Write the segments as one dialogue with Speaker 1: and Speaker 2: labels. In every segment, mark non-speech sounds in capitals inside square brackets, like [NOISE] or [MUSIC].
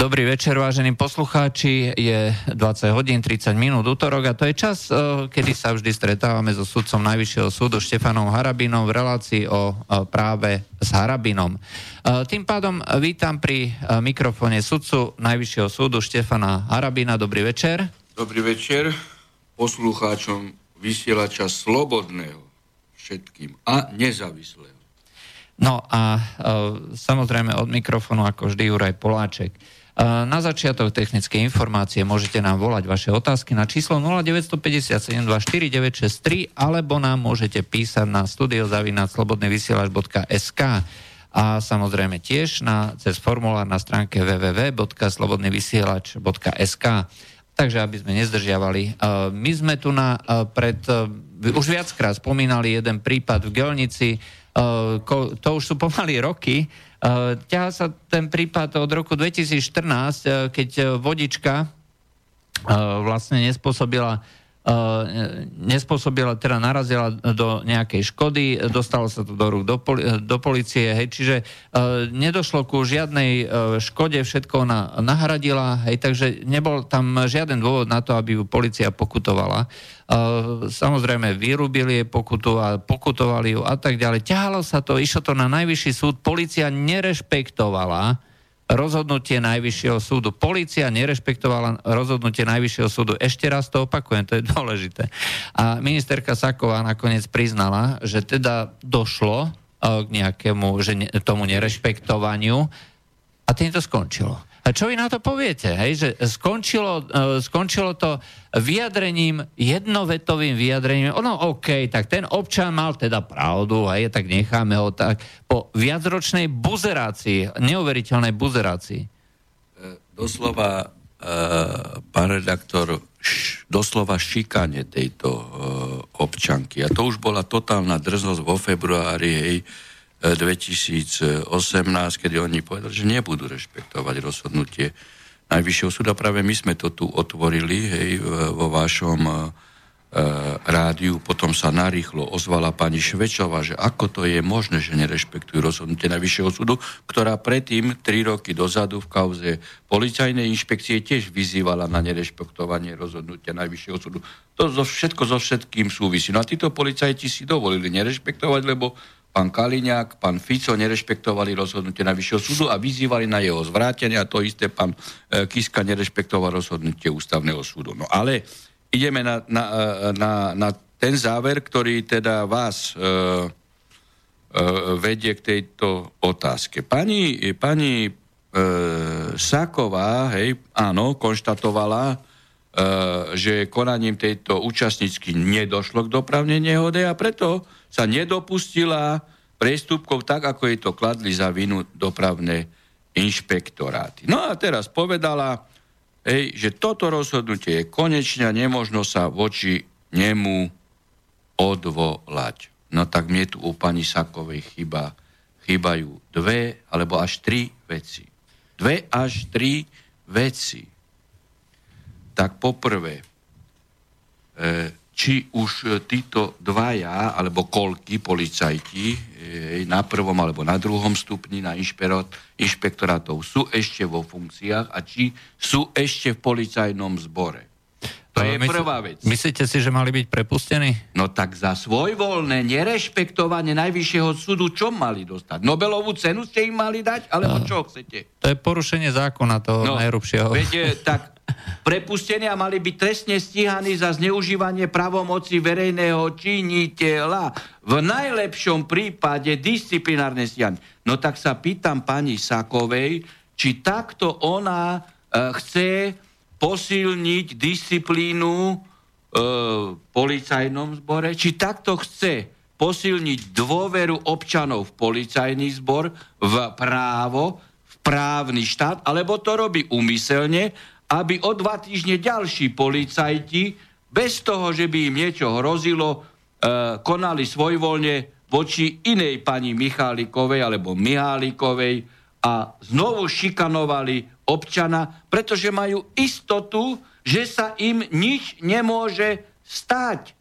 Speaker 1: Dobrý večer, vážení poslucháči. Je 20 hodín 30 minút útorok a to je čas, eh, kedy sa vždy stretávame so sudcom Najvyššieho súdu Štefanom Harabinom v relácii o eh, práve s Harabinom. Eh, tým pádom vítam pri mikrofóne sudcu Najvyššieho súdu Štefana Harabina. Dobrý večer.
Speaker 2: Dobrý večer poslucháčom vysielača slobodného všetkým a nezávislého.
Speaker 1: No a e, samozrejme od mikrofónu ako vždy Juraj Poláček. Na začiatok technické informácie môžete nám volať vaše otázky na číslo 0957249963 alebo nám môžete písať na studiozavinaslobodnyvysielač.sk a samozrejme tiež na, cez formulár na stránke www.slobodnyvysielač.sk Takže aby sme nezdržiavali. My sme tu na pred, už viackrát spomínali jeden prípad v Gelnici, to už sú pomaly roky, Eh, ťahá sa ten prípad od roku 2014, eh, keď eh, vodička vlastne nespôsobila nespôsobila, teda narazila do nejakej škody, dostalo sa to do rúk do, poli- do policie, hej, čiže nedošlo ku žiadnej škode, všetko ona nahradila, hej, takže nebol tam žiaden dôvod na to, aby ju policia pokutovala. Samozrejme, vyrúbili jej pokutu a pokutovali ju a tak ďalej. Ťahalo sa to, išlo to na najvyšší súd, policia nerešpektovala rozhodnutie Najvyššieho súdu. Polícia nerešpektovala rozhodnutie Najvyššieho súdu. Ešte raz to opakujem, to je dôležité. A ministerka Saková nakoniec priznala, že teda došlo k nejakému že ne, tomu nerešpektovaniu a tým to skončilo. A čo vy na to poviete? Hej? Že skončilo, uh, skončilo to vyjadrením, jednovetovým vyjadrením. Ono, OK, tak ten občan mal teda pravdu, hej, tak necháme ho tak po viacročnej buzerácii, neuveriteľnej buzerácii.
Speaker 2: E, doslova, uh, pán redaktor, doslova šikanie tejto občanky. A to už bola totálna drznosť vo februári, hej, 2018, kedy oni povedali, že nebudú rešpektovať rozhodnutie Najvyššieho súda. Práve my sme to tu otvorili hej, vo vašom e, rádiu, potom sa narýchlo ozvala pani Švečová, že ako to je možné, že nerešpektujú rozhodnutie Najvyššieho súdu, ktorá predtým, tri roky dozadu v kauze policajnej inšpekcie tiež vyzývala na nerešpektovanie rozhodnutia Najvyššieho súdu. To zo všetko so všetkým súvisí. No a títo policajti si dovolili nerešpektovať, lebo pán Kaliňák, pán Fico nerešpektovali rozhodnutie Najvyššieho súdu a vyzývali na jeho zvrátenie a to isté pán e, Kiska nerešpektoval rozhodnutie Ústavného súdu. No ale ideme na, na, e, na, na ten záver, ktorý teda vás e, e, vedie k tejto otázke. Pani, pani e, Saková, hej, áno, konštatovala, že konaním tejto účastnícky nedošlo k dopravnej nehode a preto sa nedopustila priestupkov tak, ako jej to kladli za vinu dopravné inšpektoráty. No a teraz povedala, hej, že toto rozhodnutie je konečne a nemožno sa voči nemu odvolať. No tak mne tu u pani Sakovej chyba, chýbajú dve alebo až tri veci. Dve až tri veci. Tak poprvé, e, či už títo dvaja, alebo koľky policajti e, na prvom alebo na druhom stupni na inšpektorátov sú ešte vo funkciách a či sú ešte v policajnom zbore. To je prvá vec.
Speaker 1: Myslíte si, že mali byť prepustení?
Speaker 2: No tak za svojvoľné nerešpektovanie Najvyššieho súdu čo mali dostať? Nobelovú cenu ste im mali dať? Alebo čo chcete?
Speaker 1: To je porušenie zákona toho no, najhrubšieho.
Speaker 2: Viete, tak prepustenia mali byť trestne stíhaní za zneužívanie pravomoci verejného činiteľa. V najlepšom prípade disciplinárne stíhanie. No tak sa pýtam pani Sakovej, či takto ona e, chce posilniť disciplínu e, policajnom zbore, či takto chce posilniť dôveru občanov v policajný zbor, v právo, v právny štát, alebo to robí umyselne aby o dva týždne ďalší policajti, bez toho, že by im niečo hrozilo, e, konali svojvoľne voči inej pani Michálikovej alebo Mihálikovej a znovu šikanovali občana, pretože majú istotu, že sa im nič nemôže stať.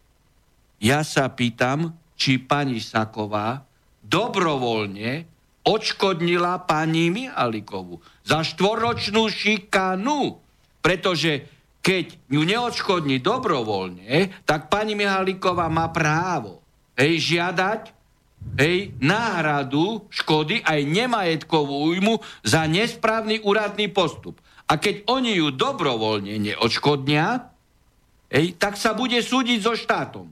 Speaker 2: Ja sa pýtam, či pani Saková dobrovoľne odškodnila pani Mihalikovu za štvoročnú šikanu, pretože keď ju neodškodní dobrovoľne, tak pani Mihalíková má právo hej, žiadať hej, náhradu škody aj nemajetkovú újmu za nesprávny úradný postup. A keď oni ju dobrovoľne neodškodnia, hej, tak sa bude súdiť so štátom.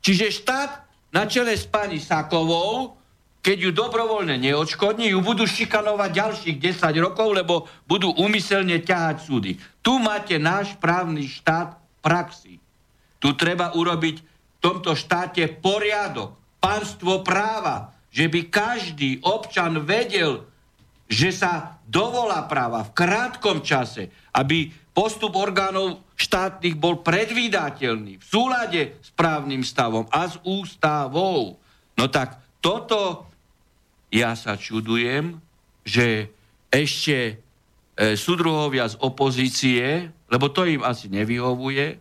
Speaker 2: Čiže štát na čele s pani Sakovou keď ju dobrovoľne neodškodní, ju budú šikanovať ďalších 10 rokov, lebo budú úmyselne ťahať súdy. Tu máte náš právny štát praxi. Tu treba urobiť v tomto štáte poriadok, pánstvo práva, že by každý občan vedel, že sa dovolá práva v krátkom čase, aby postup orgánov štátnych bol predvídateľný v súlade s právnym stavom a s ústavou. No tak toto ja sa čudujem, že ešte e, súdruhovia z opozície, lebo to im asi nevyhovuje,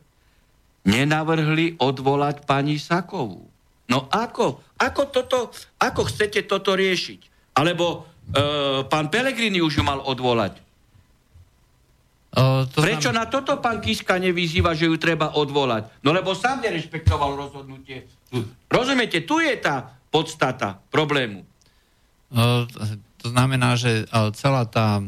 Speaker 2: nenavrhli odvolať pani Sakovú. No ako? Ako, toto, ako chcete toto riešiť? Alebo e, pán Pelegrini už ju mal odvolať. O, to Prečo znam... na toto pán Kiska nevyzýva, že ju treba odvolať? No lebo sám nerešpektoval rozhodnutie. Rozumiete, tu je tá podstata problému.
Speaker 1: To znamená, že celá tá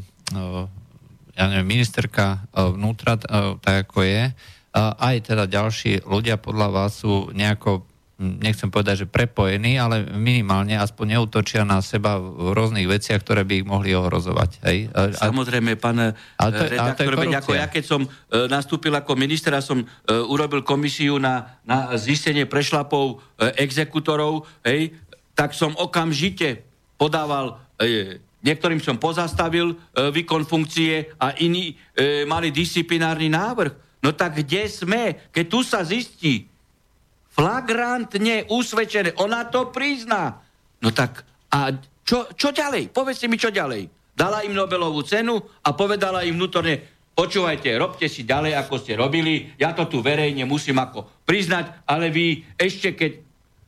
Speaker 1: ja neviem, ministerka vnútra, tak ako je, aj teda ďalší ľudia podľa vás sú nejako nechcem povedať, že prepojení, ale minimálne aspoň neutočia na seba v rôznych veciach, ktoré by ich mohli ohrozovať. Hej?
Speaker 2: A, Samozrejme, pán to, redaktor, veď ako ja keď som e, nastúpil ako minister a som e, urobil komisiu na, na zistenie prešlapov e, exekutorov, hej, tak som okamžite podával, e, niektorým som pozastavil e, výkon funkcie a iní e, mali disciplinárny návrh. No tak kde sme? Keď tu sa zistí flagrantne usvedčené, ona to prizná. No tak a čo, čo ďalej? Povedzte mi, čo ďalej. Dala im Nobelovú cenu a povedala im vnútorne, počúvajte, robte si ďalej, ako ste robili, ja to tu verejne musím ako priznať, ale vy ešte keď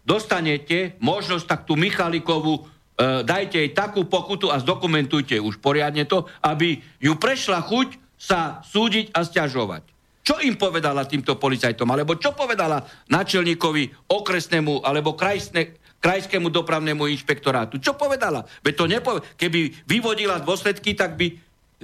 Speaker 2: dostanete možnosť, tak tú Michalikovú dajte jej takú pokutu a zdokumentujte už poriadne to, aby ju prešla chuť sa súdiť a stiažovať. Čo im povedala týmto policajtom? Alebo čo povedala načelníkovi okresnému alebo krajsne, krajskému dopravnému inšpektorátu? Čo povedala? Veď to nepo- Keby vyvodila dôsledky, tak by,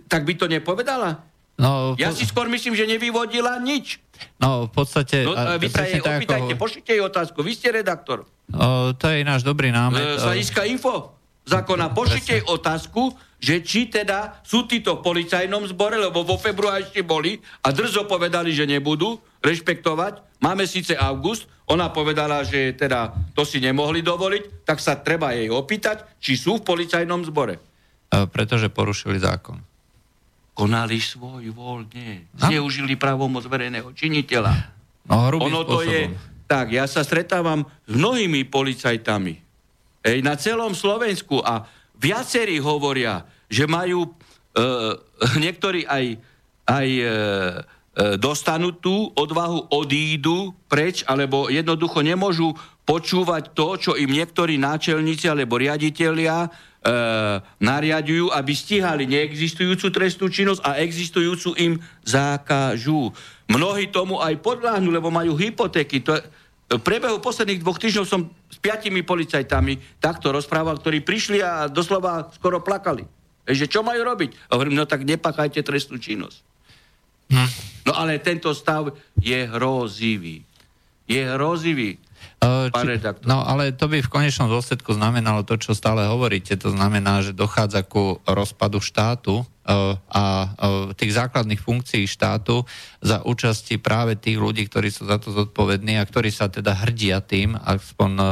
Speaker 2: tak by to nepovedala? No, ja po... si skôr myslím, že nevyvodila nič.
Speaker 1: No, v podstate... No,
Speaker 2: vy sa jej opýtajte, ako... pošlite jej otázku. Vy ste redaktor.
Speaker 1: O, to je náš dobrý námet.
Speaker 2: E, z hľadiska info zákona. Pošlite jej otázku, že či teda sú títo v policajnom zbore, lebo vo februári ešte boli a drzo povedali, že nebudú rešpektovať. Máme síce august, ona povedala, že teda to si nemohli dovoliť, tak sa treba jej opýtať, či sú v policajnom zbore.
Speaker 1: E, pretože porušili zákon
Speaker 2: konali svoj voľne. No? Zneužili právomoc verejného činiteľa.
Speaker 1: No, ono to
Speaker 2: spôsobom. je... Tak, ja sa stretávam s mnohými policajtami. Ej, na celom Slovensku a viacerí hovoria, že majú e, [LAUGHS] niektorí aj, aj e, e, dostanú tú odvahu, odídu preč, alebo jednoducho nemôžu počúvať to, čo im niektorí náčelníci alebo riaditeľia nariadujú, aby stíhali neexistujúcu trestnú činnosť a existujúcu im zákažú. Mnohí tomu aj podľahnú, lebo majú hypotéky. To, v priebehu posledných dvoch týždňov som s piatimi policajtami takto rozprával, ktorí prišli a doslova skoro plakali. Že čo majú robiť? A hovorím, no tak nepáchajte trestnú činnosť. Hm. No ale tento stav je hrozivý. Je hrozivý.
Speaker 1: Či, no ale to by v konečnom dôsledku znamenalo to, čo stále hovoríte. To znamená, že dochádza ku rozpadu štátu a tých základných funkcií štátu za účasti práve tých ľudí, ktorí sú za to zodpovední a ktorí sa teda hrdia tým, aspoň na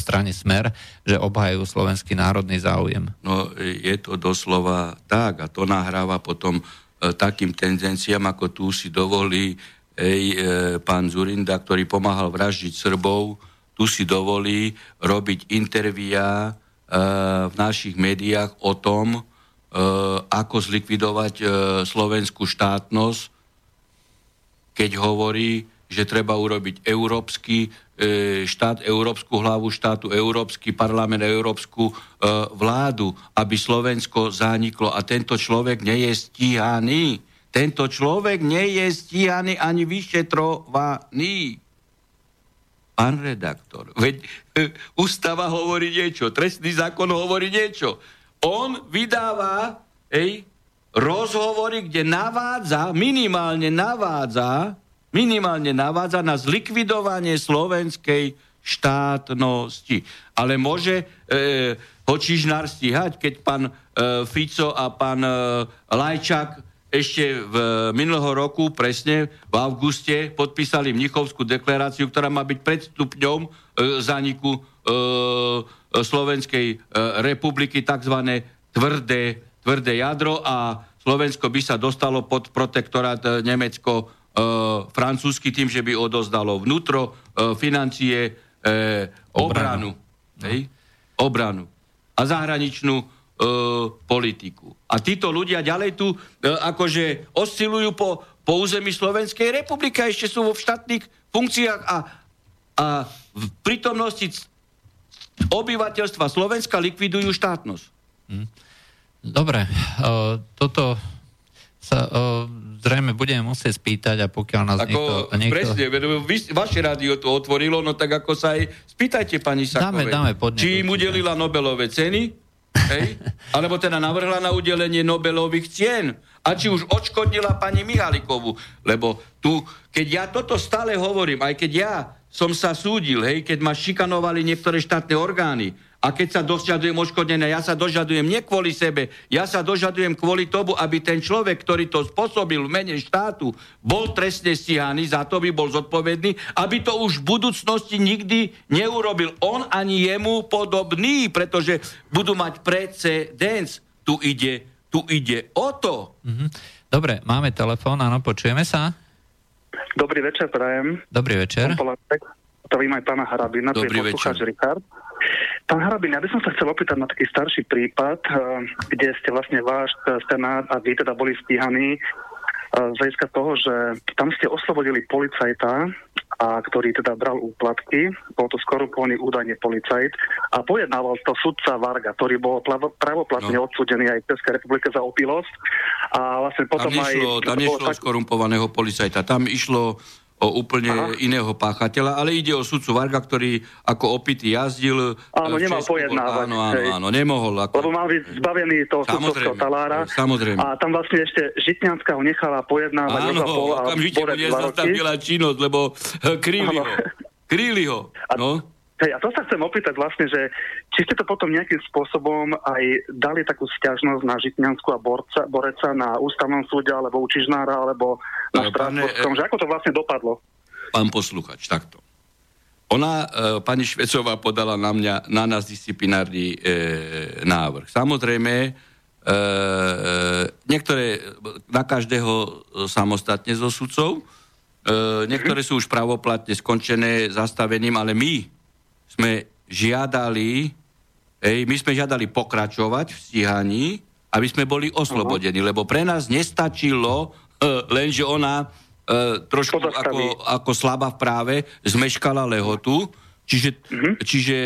Speaker 1: strane Smer, že obhajujú slovenský národný záujem.
Speaker 2: No je to doslova tak a to nahráva potom takým tendenciám, ako tu si dovolí ej, e, pán Zurinda, ktorý pomáhal vraždiť Srbov, tu si dovolí robiť intervíja e, v našich médiách o tom, e, ako zlikvidovať e, slovenskú štátnosť, keď hovorí, že treba urobiť európsky e, štát, európsku hlavu štátu, európsky parlament, európsku e, vládu, aby Slovensko zaniklo. A tento človek nie je stíhaný. Tento človek nie je stíhaný ani vyšetrovaný. Pán redaktor, veď e, ústava hovorí niečo, trestný zákon hovorí niečo. On vydáva ej, rozhovory, kde navádza, minimálne navádza, minimálne navádza na zlikvidovanie slovenskej štátnosti. Ale môže e, ho Čižnár stíhať, keď pán e, Fico a pán e, Lajčák ešte v minulého roku, presne v auguste, podpísali Mnichovskú deklaráciu, ktorá má byť predstupňom e, zaniku e, Slovenskej e, republiky, tzv. tvrdé, tvrdé jadro a Slovensko by sa dostalo pod protektorát Nemecko e, francúzsky tým, že by odozdalo vnútro, e, financie, e, obranu. Obranu. Hej? obranu. A zahraničnú politiku. A títo ľudia ďalej tu e, akože oscilujú po, po území Slovenskej republiky a ešte sú vo štátnych funkciách a, a v prítomnosti obyvateľstva Slovenska likvidujú štátnosť.
Speaker 1: Hm. Dobre, uh, toto sa uh, zrejme budeme musieť spýtať a pokiaľ nás ako, niekto... niekto...
Speaker 2: Presne, vy, vaše rádio to otvorilo, no tak ako sa aj spýtajte pani Sakovej.
Speaker 1: Dáme, dáme
Speaker 2: či im udelila Nobelové ceny, Hej? Alebo teda navrhla na udelenie Nobelových cien. A či už odškodnila pani Mihalikovu. Lebo tu, keď ja toto stále hovorím, aj keď ja som sa súdil, hej, keď ma šikanovali niektoré štátne orgány, a keď sa dožadujem odškodnené, ja sa dožadujem nie kvôli sebe, ja sa dožadujem kvôli tomu, aby ten človek, ktorý to spôsobil v mene štátu, bol trestne stíhaný, za to by bol zodpovedný, aby to už v budúcnosti nikdy neurobil on ani jemu podobný, pretože budú mať precedens. Tu ide, tu ide o to.
Speaker 1: Mm-hmm. Dobre, máme telefón, áno, počujeme sa?
Speaker 3: Dobrý večer, prajem.
Speaker 1: Dobrý večer.
Speaker 3: Zdravím aj pána Harabina,
Speaker 2: Dobrý večer.
Speaker 3: Richard. Pán Harabin, ja by som sa chcel opýtať na taký starší prípad, eh, kde ste vlastne váš senát a vy teda boli stíhaní z hľadiska toho, že tam ste oslobodili policajta, a ktorý teda bral úplatky, bol to skorupovaný údajne policajt a pojednával to sudca Varga, ktorý bol pravoplatne no. odsudený aj v Českej republike za opilosť. A vlastne potom
Speaker 2: tam nešlo,
Speaker 3: aj...
Speaker 2: Tam nešlo tak... skorumpovaného policajta, tam išlo o úplne Aha. iného páchateľa, ale ide o sudcu Varga, ktorý ako opitý jazdil.
Speaker 3: Áno, nemal pojednávať.
Speaker 2: Áno, áno, áno, nemohol. Ako...
Speaker 3: Lebo mal byť zbavený toho sudcovského talára.
Speaker 2: Samozrejme.
Speaker 3: A tam vlastne ešte Žitňanská ho nechala pojednávať.
Speaker 2: Áno, okamžite mu nezastavila činnosť, lebo kryli ho. Kryli ho. No.
Speaker 3: Hej, a to sa chcem opýtať vlastne, že či ste to potom nejakým spôsobom aj dali takú stiažnosť na Žitňansku a borca, Boreca na ústavnom súde, alebo u Čižnára, alebo na Štrásburskom, že ako to vlastne dopadlo?
Speaker 2: Pán posluchač, takto. Ona, e, pani Švecová, podala na mňa, na nás disciplinárny e, návrh. Samozrejme, e, e, niektoré, na každého samostatne zo sudcov, e, niektoré sú už pravoplatne skončené zastavením, ale my sme žiadali, ej, my sme žiadali pokračovať v stíhaní, aby sme boli oslobodení, uh-huh. lebo pre nás nestačilo uh, len, že ona uh, trošku ako, ako slabá v práve zmeškala lehotu, čiže, uh-huh. čiže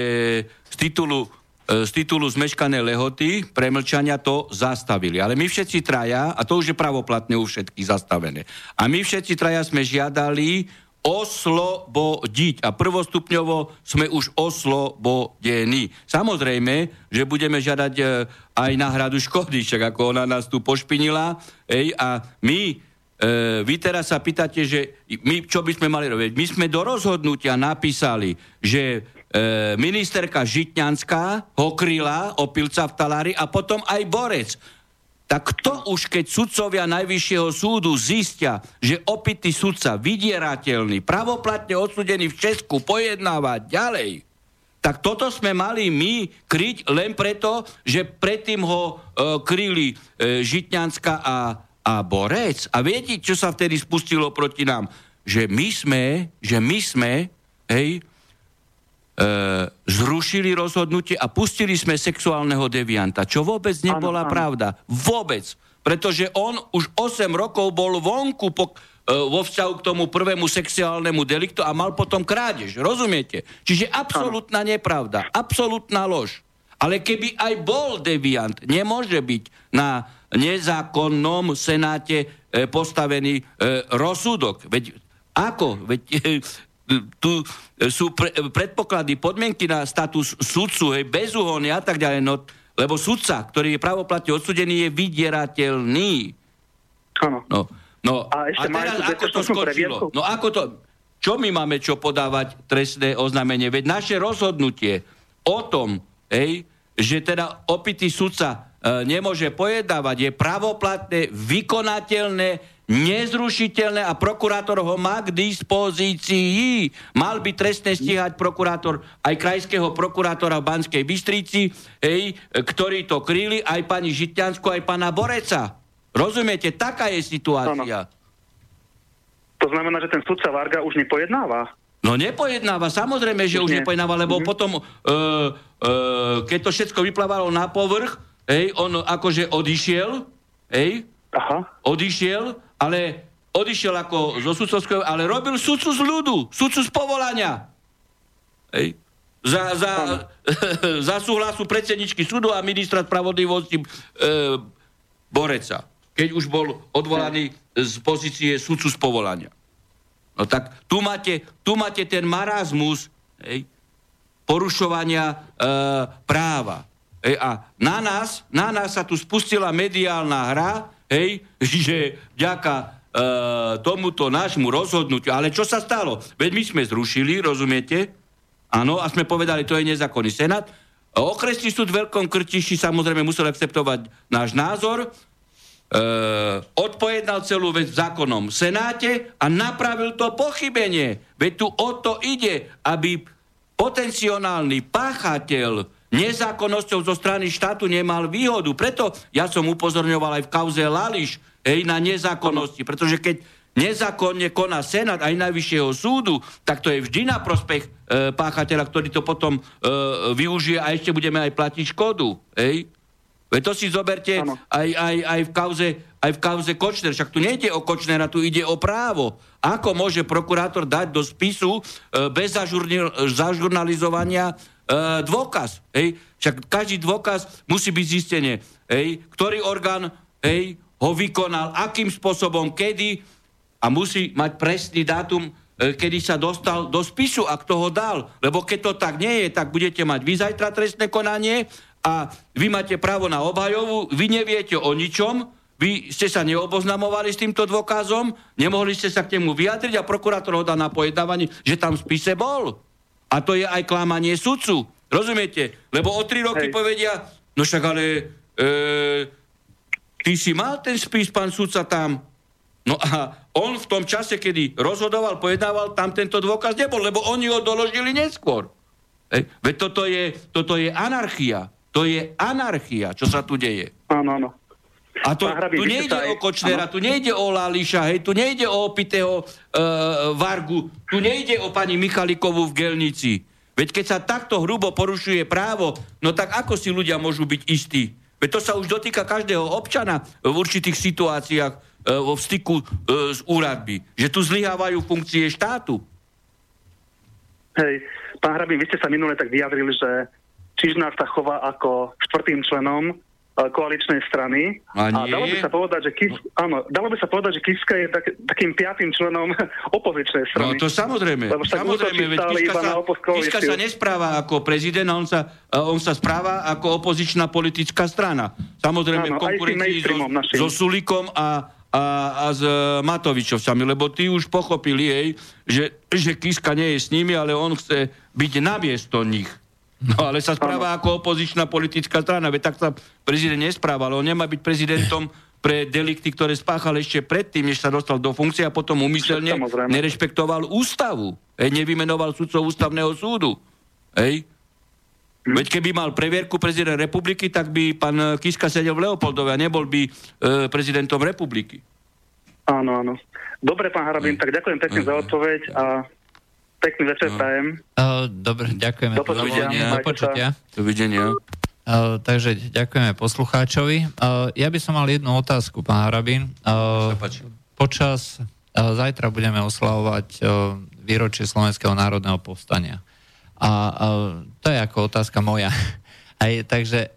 Speaker 2: z titulu e, z titulu zmeškané lehoty, premlčania to zastavili. Ale my všetci traja, a to už je pravoplatné u všetkých zastavené, a my všetci traja sme žiadali oslobodiť. A prvostupňovo sme už oslobodení. Samozrejme, že budeme žiadať e, aj náhradu škody, však ako ona nás tu pošpinila. Ej, a my, e, vy teraz sa pýtate, že my, čo by sme mali robiť? My sme do rozhodnutia napísali, že e, ministerka Žitňanská ho kryla, opilca v talári a potom aj Borec tak kto už, keď sudcovia Najvyššieho súdu zistia, že opitý sudca, vydierateľný, pravoplatne odsudený v Česku, pojednáva ďalej, tak toto sme mali my kryť len preto, že predtým ho e, kryli e, Žitňanská a, a Borec. A viete, čo sa vtedy spustilo proti nám? Že my sme, že my sme, hej, zrušili rozhodnutie a pustili sme sexuálneho devianta, čo vôbec nebola ano, ano. pravda. Vôbec. Pretože on už 8 rokov bol vonku po, vo vzťahu k tomu prvému sexuálnemu deliktu a mal potom krádež. Rozumiete? Čiže absolútna nepravda, absolútna lož. Ale keby aj bol deviant, nemôže byť na nezákonnom senáte e, postavený e, rozsudok. Veď ako? Veď e, [LAUGHS] tu sú pre, predpoklady, podmienky na status sudcu, hej, bezúhony a tak ďalej, no, lebo sudca, ktorý je pravoplatne odsudený, je vydierateľný.
Speaker 3: Áno.
Speaker 2: No, no,
Speaker 3: a, ešte
Speaker 2: a teraz ako to skončilo? No ako to, čo my máme čo podávať trestné oznámenie? Veď naše rozhodnutie o tom, hej, že teda opitý sudca e, nemôže pojedávať, je pravoplatné, vykonateľné, nezrušiteľné a prokurátor ho má k dispozícii. Mal by trestne stíhať prokurátor aj krajského prokurátora v Banskej Bystrici, hej, ktorí to kryli, aj pani Žitňansko, aj pana Boreca. Rozumiete? Taká je situácia. Ano.
Speaker 3: To znamená, že ten sudca Varga už nepojednáva?
Speaker 2: No nepojednáva, samozrejme, že už, nie. nepojednáva, lebo mm-hmm. potom, uh, uh, keď to všetko vyplávalo na povrch, hej, on akože odišiel, hej, Aha. odišiel ale odišiel ako zo sudcovského, ale robil sudcu z ľudu, sudcu z povolania. Hej. Za, za, [LAUGHS] za súhlasu predsedničky súdu a ministra spravodlivosti e, Boreca, keď už bol odvolaný z pozície sudcu z povolania. No tak tu máte, tu máte ten marazmus hej, porušovania e, práva. Hej, a na nás, na nás sa tu spustila mediálna hra, hej, že vďaka e, tomuto nášmu rozhodnutiu, ale čo sa stalo? Veď my sme zrušili, rozumiete? Áno, a sme povedali, to je nezákonný senát. Okresný súd v Veľkom Krtiši samozrejme musel akceptovať náš názor, e, odpojednal celú vec v zákonnom senáte a napravil to pochybenie. Veď tu o to ide, aby potenciálny páchateľ nezákonnosťou zo strany štátu nemal výhodu. Preto ja som upozorňoval aj v kauze Lališ hej, na nezákonnosti, pretože keď nezákonne koná Senát aj Najvyššieho súdu, tak to je vždy na prospech e, páchateľa, ktorý to potom e, využije a ešte budeme aj platiť škodu. Hej? Veď to si zoberte aj, aj, aj, v kauze, aj v kauze Kočner. Však tu nejde o Kočnera, tu ide o právo. Ako môže prokurátor dať do spisu e, bez zažurnalizovania e, dôkaz. Hej? Však každý dôkaz musí byť zistenie, hej? ktorý orgán hej, ho vykonal, akým spôsobom, kedy a musí mať presný dátum, e, kedy sa dostal do spisu, ak to ho dal. Lebo keď to tak nie je, tak budete mať vy zajtra trestné konanie a vy máte právo na obhajovu, vy neviete o ničom, vy ste sa neoboznamovali s týmto dôkazom, nemohli ste sa k nemu vyjadriť a prokurátor ho dá na pojednávanie, že tam v spise bol. A to je aj klamanie sudcu. Rozumiete? Lebo o tri roky Hej. povedia, no však ale e, ty si mal ten spis, pán sudca, tam. No a on v tom čase, kedy rozhodoval, pojednával, tam tento dôkaz nebol, lebo oni ho doložili neskôr. Hej. Veď toto je, toto je anarchia. To je anarchia, čo sa tu deje.
Speaker 3: Áno, áno.
Speaker 2: A to, tu nejde aj... o Kočnera, ano. tu nejde o Lališa, hej, tu nejde o opitého uh, Vargu, tu nejde o pani Michalikovu v Gelnici. Veď keď sa takto hrubo porušuje právo, no tak ako si ľudia môžu byť istí? Veď to sa už dotýka každého občana v určitých situáciách uh, vo styku uh, s úradmi. Že tu zlyhávajú funkcie štátu.
Speaker 3: Hej, pán Hrabín, vy ste sa minule tak vyjadrili, že Čižnár sa chová ako štvrtým členom koaličnej strany.
Speaker 2: A, a
Speaker 3: dalo by sa povedať, že Kis, áno, dalo by sa povedať, že Kiska je tak, takým piatým členom [LAUGHS] opozičnej strany.
Speaker 2: No to samozrejme.
Speaker 3: Lebo
Speaker 2: samozrejme, veď Kiska, sa, Kiska sa nespráva ako prezident, on sa, on sa správa ako opozičná politická strana. Samozrejme áno, v konkurencii so, so Sulikom a a, a s Matovičovcami, lebo tí už pochopili, jej, že, že Kiska nie je s nimi, ale on chce byť namiesto nich. No ale sa správa ano. ako opozičná politická strana, veď tak sa prezident nesprával. On nemá byť prezidentom pre delikty, ktoré spáchal ešte predtým, než sa dostal do funkcie a potom umyselne nerešpektoval ústavu. Hej, nevymenoval sudcov ústavného súdu. Hej. Hm. Veď keby mal previerku prezident republiky, tak by pán Kiska sedel v Leopoldove a nebol by e, prezidentom republiky.
Speaker 3: Áno, áno. Dobre, pán Harabín, hm. tak ďakujem pekne za odpoveď a Pekný večer no. prajem.
Speaker 1: Uh, dobre, ďakujeme.
Speaker 3: Do počutia.
Speaker 1: Do počutia.
Speaker 2: Dovidenia.
Speaker 1: Uh, takže ďakujeme poslucháčovi. Uh, ja by som mal jednu otázku, pán Harabín. Uh, počas zajtra budeme oslavovať výročie Slovenského národného povstania. A to je ako otázka moja. [LAUGHS] Aj, takže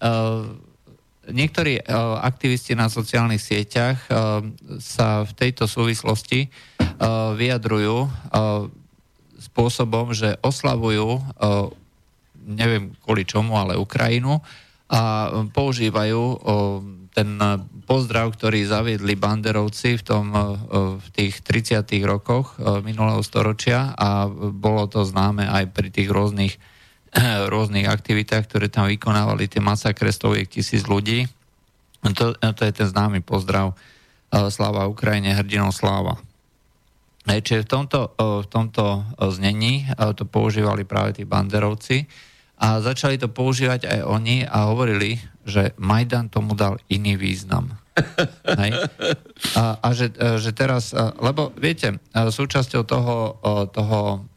Speaker 1: niektorí aktivisti na sociálnych sieťach sa v tejto súvislosti vyjadrujú spôsobom, že oslavujú neviem kvôli čomu, ale Ukrajinu a používajú ten pozdrav, ktorý zaviedli banderovci v, tom, v tých 30. rokoch minulého storočia a bolo to známe aj pri tých rôznych, [CLEARS THROAT] rôznych aktivitách, ktoré tam vykonávali tie masakre stoviek tisíc ľudí. To, to je ten známy pozdrav Sláva Ukrajine, hrdinou Sláva. Čiže v tomto, v tomto znení to používali práve tí banderovci a začali to používať aj oni a hovorili, že Majdan tomu dal iný význam. [LAUGHS] Hej? A, a že, že teraz, lebo viete, súčasťou toho, toho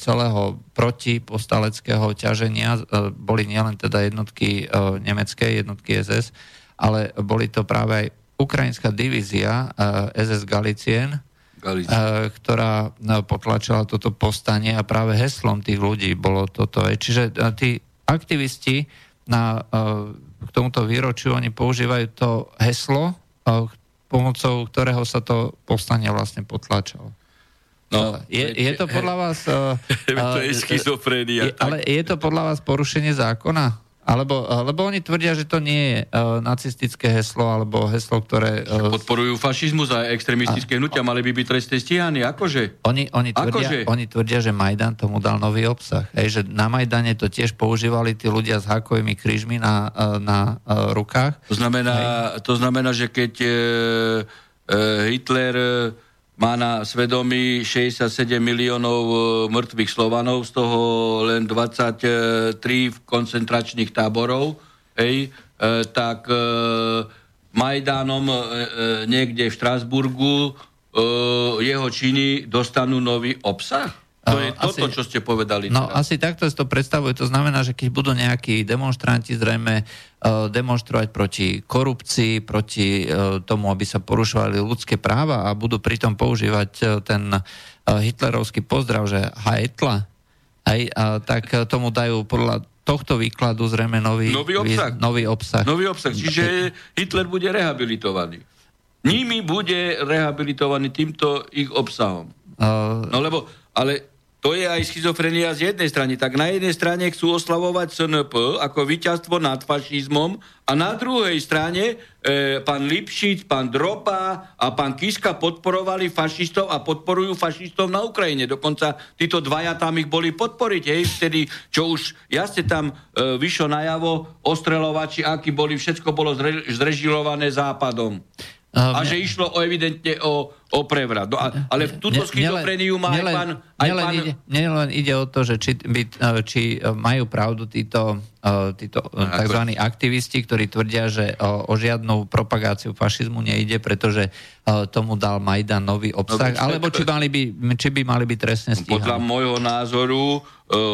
Speaker 1: celého protipostaleckého ťaženia boli nielen teda jednotky nemecké, jednotky SS, ale boli to práve aj ukrajinská divízia SS Galicien. Ktorá no, potlačila toto povstanie a práve heslom tých ľudí bolo toto. Čiže tí aktivisti na, k tomuto výročiu, oni používajú to heslo, pomocou ktorého sa to povstanie vlastne potlačalo. No, je, je to podľa vás... [LAUGHS]
Speaker 2: to je schizofrénia.
Speaker 1: Ale je to podľa vás porušenie zákona? Alebo, lebo oni tvrdia, že to nie je uh, nacistické heslo, alebo heslo, ktoré...
Speaker 2: Uh, Podporujú fašizmus a extremistické hnutia, mali by byť trestné stíhaní, akože?
Speaker 1: Oni, oni, tvrdia, akože? oni tvrdia, že Majdan tomu dal nový obsah. Hej, že na Majdane to tiež používali tí ľudia s hákovými krížmi na, na uh, rukách.
Speaker 2: To znamená, to znamená, že keď uh, Hitler... Uh, má na svedomí 67 miliónov e, mŕtvych Slovanov, z toho len 23 v koncentračných táborov, hej, e, tak e, Majdánom e, e, niekde v Štrásburgu e, jeho činy dostanú nový obsah? To je asi, toto, čo ste povedali.
Speaker 1: No teraz. asi takto si to predstavuje. To znamená, že keď budú nejakí demonstranti zrejme demonstrovať proti korupcii, proti uh, tomu, aby sa porušovali ľudské práva a budú pritom používať uh, ten hitlerovský pozdrav, že aj, uh, tak tomu dajú podľa tohto výkladu zrejme nový,
Speaker 2: nový obsah.
Speaker 1: nový obsah.
Speaker 2: Nový obsah. Čiže Hitler bude rehabilitovaný. Nimi bude rehabilitovaný týmto ich obsahom. No lebo, ale to je aj schizofrenia z jednej strany. Tak na jednej strane chcú oslavovať SNP ako víťazstvo nad fašizmom a na druhej strane e, pán Lipšic, pán Dropa a pán Kiska podporovali fašistov a podporujú fašistov na Ukrajine. Dokonca títo dvaja tam ich boli podporiť, hej, vtedy, čo už jasne tam e, vyšlo najavo, ostrelovači, akí boli, všetko bolo zre, zrežilované západom. A že išlo o, evidentne o, o prevrat. No, ale v túto schizofreniu má aj pán... Aj
Speaker 1: nielen, pán... Ide, nielen ide o to, že či, by, či e, majú pravdu títo, e, títo e, tzv. aktivisti, ktorí tvrdia, že o, o žiadnu propagáciu fašizmu nejde, pretože tomu dal Majdan nový obsah, no, alebo či, mali by, či by mali byť trestne stíhaní.
Speaker 2: Podľa môjho názoru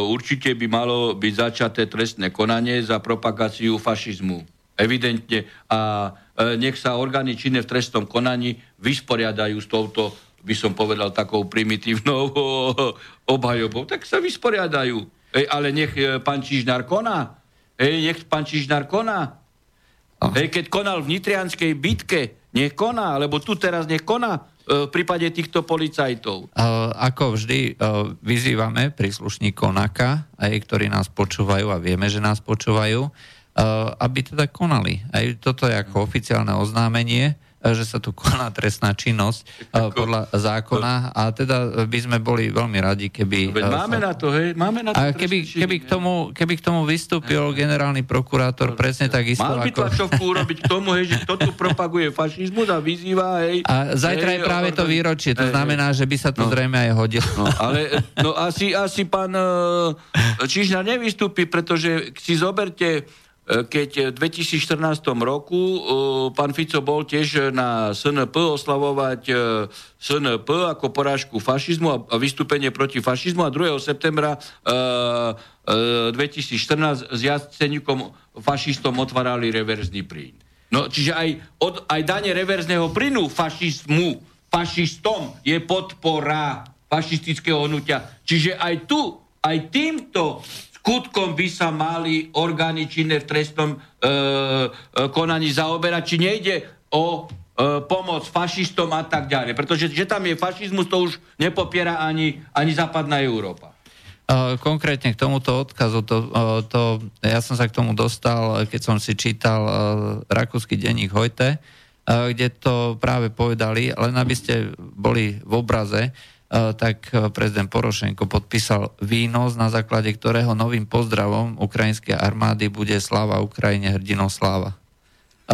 Speaker 2: určite by malo byť začaté trestné konanie za propagáciu fašizmu. Evidentne. A E, nech sa orgány činné v trestnom konaní vysporiadajú s touto, by som povedal, takou primitívnou [LAUGHS] obhajobou. Tak sa vysporiadajú. Ej, ale nech e, pán Čižnár koná. Ej, nech pán Čižnár koná. Ej, keď konal v Nitrianskej bitke, nech koná, lebo tu teraz nech koná e, v prípade týchto policajtov.
Speaker 1: Ako vždy vyzývame príslušníkov NAKA, aj ktorí nás počúvajú a vieme, že nás počúvajú, aby teda konali. Aj toto je ako oficiálne oznámenie, eh, že sa tu koná trestná činnosť uh, podľa zákona a teda by sme boli veľmi radi, keby...
Speaker 2: Veď máme sa, na to, hej, máme na to
Speaker 1: a keby, keby, k tomu, keby k tomu vystúpil ne. generálny prokurátor presne tak isto
Speaker 2: Mal by ako... tlačovku urobiť k tomu, hej, že kto tu propaguje fašizmus a vyzýva, hej...
Speaker 1: A zajtra hej, je práve to výročie, to hej, znamená, že by sa to no. zrejme aj hodilo.
Speaker 2: No, ale no, asi, asi pán Čižna nevystúpi, pretože si zoberte keď v 2014 roku e, pán Fico bol tiež na SNP oslavovať e, SNP ako porážku fašizmu a vystúpenie proti fašizmu a 2. septembra 2014 s jaceníkom fašistom otvárali reverzný plyn. No, čiže aj, od, aj dane reverzného plynu fašizmu fašistom je podpora fašistického hnutia. Čiže aj tu, aj týmto skutkom by sa mali orgány činné v trestnom e, e, konaní zaoberať, či nejde o e, pomoc fašistom a tak ďalej. Pretože že tam je fašizmus, to už nepopiera ani, ani západná Európa.
Speaker 1: Konkrétne k tomuto odkazu, to, to, ja som sa k tomu dostal, keď som si čítal rakúsky denník Hojte, kde to práve povedali, len aby ste boli v obraze, tak prezident Porošenko podpísal výnos, na základe ktorého novým pozdravom ukrajinskej armády bude sláva Ukrajine hrdinou sláva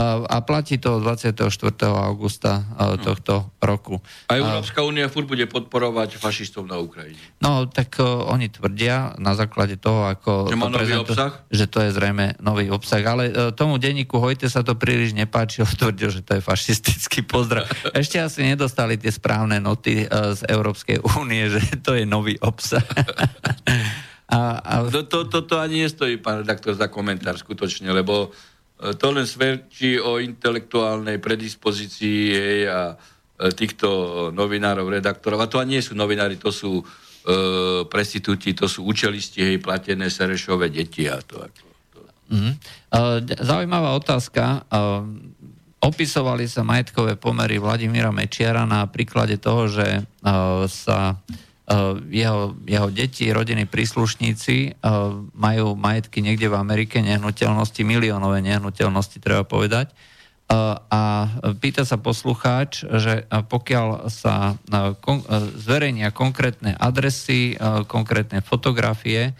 Speaker 1: a platí to 24. augusta tohto roku.
Speaker 2: A Európska únia furt bude podporovať fašistov na Ukrajine.
Speaker 1: No, tak uh, oni tvrdia na základe toho, ako...
Speaker 2: Že má to nový obsah?
Speaker 1: Že to je zrejme nový obsah, ale uh, tomu denníku Hojte sa to príliš nepáčilo, [LAUGHS] tvrdil, že to je fašistický pozdrav. [LAUGHS] Ešte asi nedostali tie správne noty uh, z Európskej únie, že [LAUGHS] to je nový obsah.
Speaker 2: a, a... To, to, to, to ani nestojí, pán redaktor, za komentár skutočne, lebo to len svedčí o intelektuálnej predispozícii jej a e, týchto novinárov, redaktorov. A to ani nie sú novinári, to sú e, prestitúti, to sú učelisti, hej, platené Serešové deti a to ako... To.
Speaker 1: Mm. Zaujímavá otázka. Opisovali sa majetkové pomery Vladimíra Mečiara na príklade toho, že sa jeho, jeho deti, rodiny, príslušníci eh, majú majetky niekde v Amerike, nehnuteľnosti, miliónové nehnuteľnosti, treba povedať. Eh, a pýta sa poslucháč, že pokiaľ sa zverejnia konkrétne adresy, konkrétne fotografie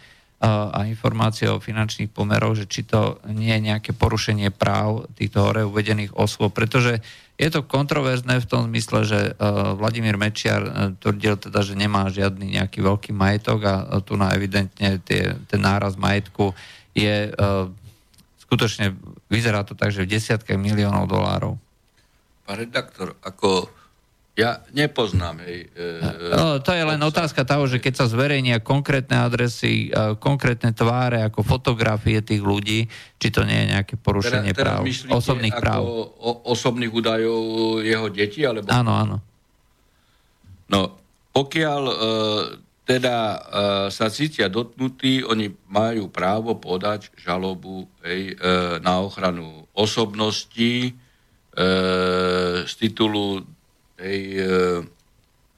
Speaker 1: a informácie o finančných pomeroch, že či to nie je nejaké porušenie práv týchto hore uvedených osôb, pretože je to kontroverzné v tom zmysle, že uh, Vladimír Mečiar uh, tvrdil teda, že nemá žiadny nejaký veľký majetok a uh, tu na evidentne tie, ten náraz majetku je skutočne, vyzerá to tak, že v desiatkách miliónov dolárov.
Speaker 2: Pán redaktor, ako ja nepoznám. Hej,
Speaker 1: e, no, to je len otázka toho, že keď sa zverejnia konkrétne adresy, e, konkrétne tváre ako fotografie tých ľudí, či to nie je nejaké porušenie teraz, teraz práv, osobných práv.
Speaker 2: O, osobných údajov jeho detí? Alebo...
Speaker 1: Áno, áno.
Speaker 2: No, pokiaľ e, teda e, sa cítia dotknutí, oni majú právo podať žalobu hej, e, na ochranu osobností e, z titulu hej, e,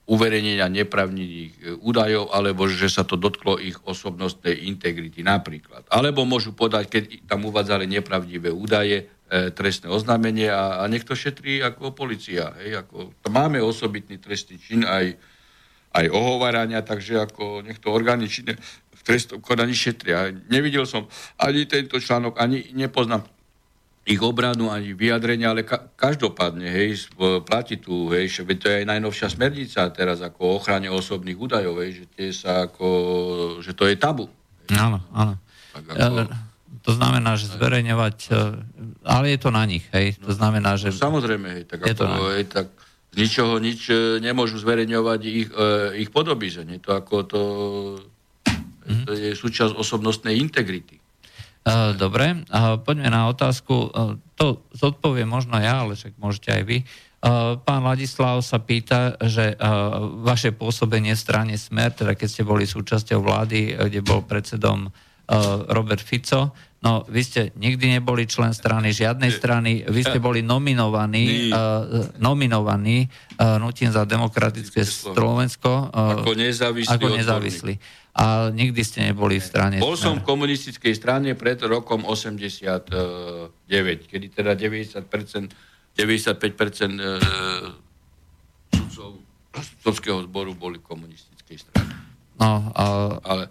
Speaker 2: uverejnenia nepravných e, údajov, alebo že sa to dotklo ich osobnostnej integrity napríklad. Alebo môžu podať, keď tam uvádzali nepravdivé údaje, e, trestné oznámenie a, a nech šetrí ako policia. Hej, ako, to máme osobitný trestný čin aj, aj ohovárania, takže ako nech to orgány činné v trestnom konaní šetria. Nevidel som ani tento článok, ani nepoznám ich obranu ani vyjadrenia, ale ka- každopádne, hej, platí tu, hej, že to je aj najnovšia smernica teraz ako o ochrane osobných údajov, hej, že tie sa ako, že to je tabu.
Speaker 1: Áno, áno. Tak ako, ja, to znamená, že zverejňovať, e, ale je to na nich, hej, to no, znamená, že...
Speaker 2: No, samozrejme, hej, tak, je ako, to hej, tak z ničoho nič e, nemôžu zverejňovať ich, eh, ich podoby, že nie? To ako to, mm-hmm. to je súčasť osobnostnej integrity.
Speaker 1: Eh, dobre, poďme na otázku. Eh, to zodpoviem možno ja, ale však môžete aj vy. Eh, pán Ladislav sa pýta, že vaše pôsobenie v strane Smer, teda keď ste boli súčasťou vlády, kde bol predsedom Robert Fico, No, vy ste nikdy neboli člen strany, žiadnej strany, vy ste boli nominovaní, uh, nominovaní uh, Nutím za demokratické Slovensko
Speaker 2: uh, ako nezávislý. Ako nezávislý
Speaker 1: a nikdy ste neboli v strane.
Speaker 2: Bol som v komunistickej strane pred rokom 89, kedy teda 90%, 95% sudcov sudcovského zboru boli v komunistickej strane.
Speaker 1: No, a...
Speaker 2: Ale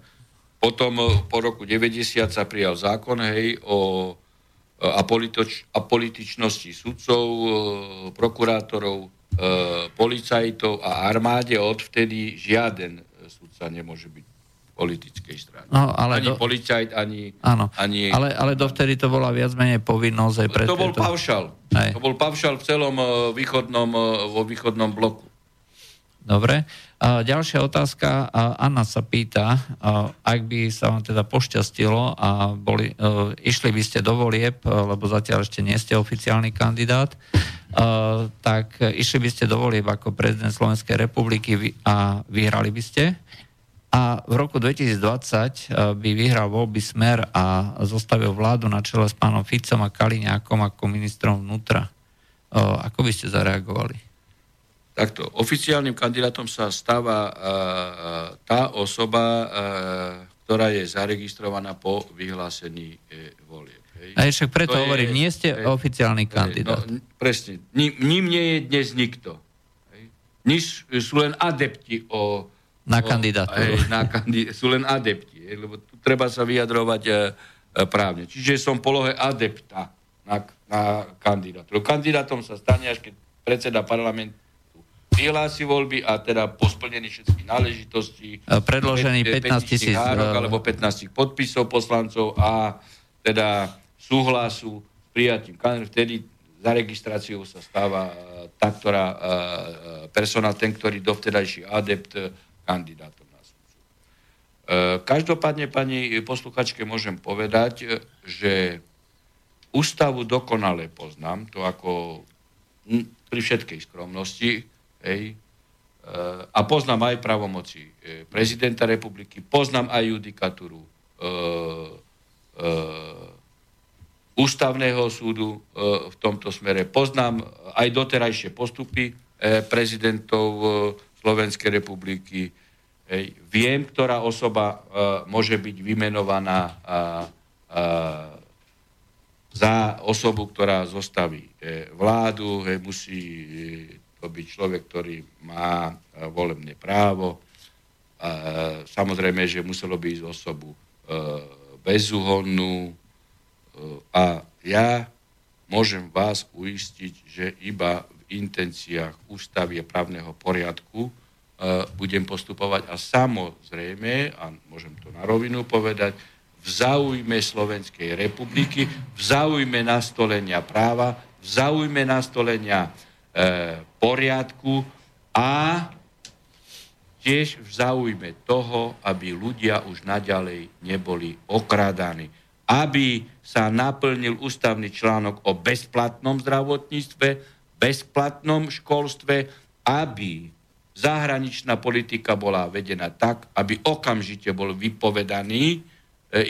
Speaker 2: potom po roku 90 sa prijal zákon hej, o apolitoč, apolitičnosti sudcov, prokurátorov, policajtov a armáde. Odvtedy žiaden sudca nemôže byť politickej strany.
Speaker 1: No, ale
Speaker 2: ani do... policajt, ani...
Speaker 1: Áno, ani... Ale, ale dovtedy to bola viac menej povinnosť aj pre...
Speaker 2: To bol paušal. To bol paušal v celom uh, východnom, uh, vo východnom bloku.
Speaker 1: Dobre. A ďalšia otázka. Anna sa pýta, ak by sa vám teda pošťastilo a boli, uh, išli by ste do volieb, lebo zatiaľ ešte nie ste oficiálny kandidát, tak išli by ste do volieb ako prezident Slovenskej republiky a vyhrali by ste. A v roku 2020 by vyhral voľby Smer a zostavil vládu na čele s pánom Ficom a Kaliňákom ako ministrom vnútra. Ako by ste zareagovali?
Speaker 2: Takto, oficiálnym kandidátom sa stáva tá osoba, ktorá je zaregistrovaná po vyhlásení volieb.
Speaker 1: A však preto to hovorím, je, nie ste hej, oficiálny kandidát.
Speaker 2: No, presne. Ním, ním nie je dnes nikto. Niž sú len adepti o...
Speaker 1: Na kandidatúru.
Speaker 2: na kandid- sú len adepti, hej, lebo tu treba sa vyjadrovať e, e, právne. Čiže som polohe adepta na, na kandidatúru. Kandidátom sa stane, až keď predseda parlamentu vyhlási voľby a teda po splnení všetkých náležitostí
Speaker 1: predložený 15 tisíc
Speaker 2: hárok, alebo 15 podpisov poslancov a teda súhlasu s prijatím vtedy za registráciou sa stáva tá, ktorá personál, ten, ktorý dovtedajší adept kandidátom na súdcu. Každopádne, pani posluchačke, môžem povedať, že ústavu dokonale poznám, to ako pri všetkej skromnosti, Hej. E, a poznám aj pravomoci e, prezidenta republiky, poznám aj judikatúru e, e, ústavného súdu e, v tomto smere, poznám aj doterajšie postupy e, prezidentov e, Slovenskej republiky, Hej. Viem, ktorá osoba e, môže byť vymenovaná a, a, za osobu, ktorá zostaví e, vládu, hej, musí to byť človek, ktorý má e, volebné právo. A samozrejme, že muselo by ísť osobu e, bezúhonnú. E, a ja môžem vás uistiť, že iba intenciách ústavy a právneho poriadku budem postupovať a samozrejme, a môžem to na rovinu povedať, v záujme Slovenskej republiky, v záujme nastolenia práva, v záujme nastolenia E, poriadku a tiež v záujme toho, aby ľudia už naďalej neboli okrádaní. Aby sa naplnil ústavný článok o bezplatnom zdravotníctve, bezplatnom školstve, aby zahraničná politika bola vedená tak, aby okamžite bol vypovedaný e,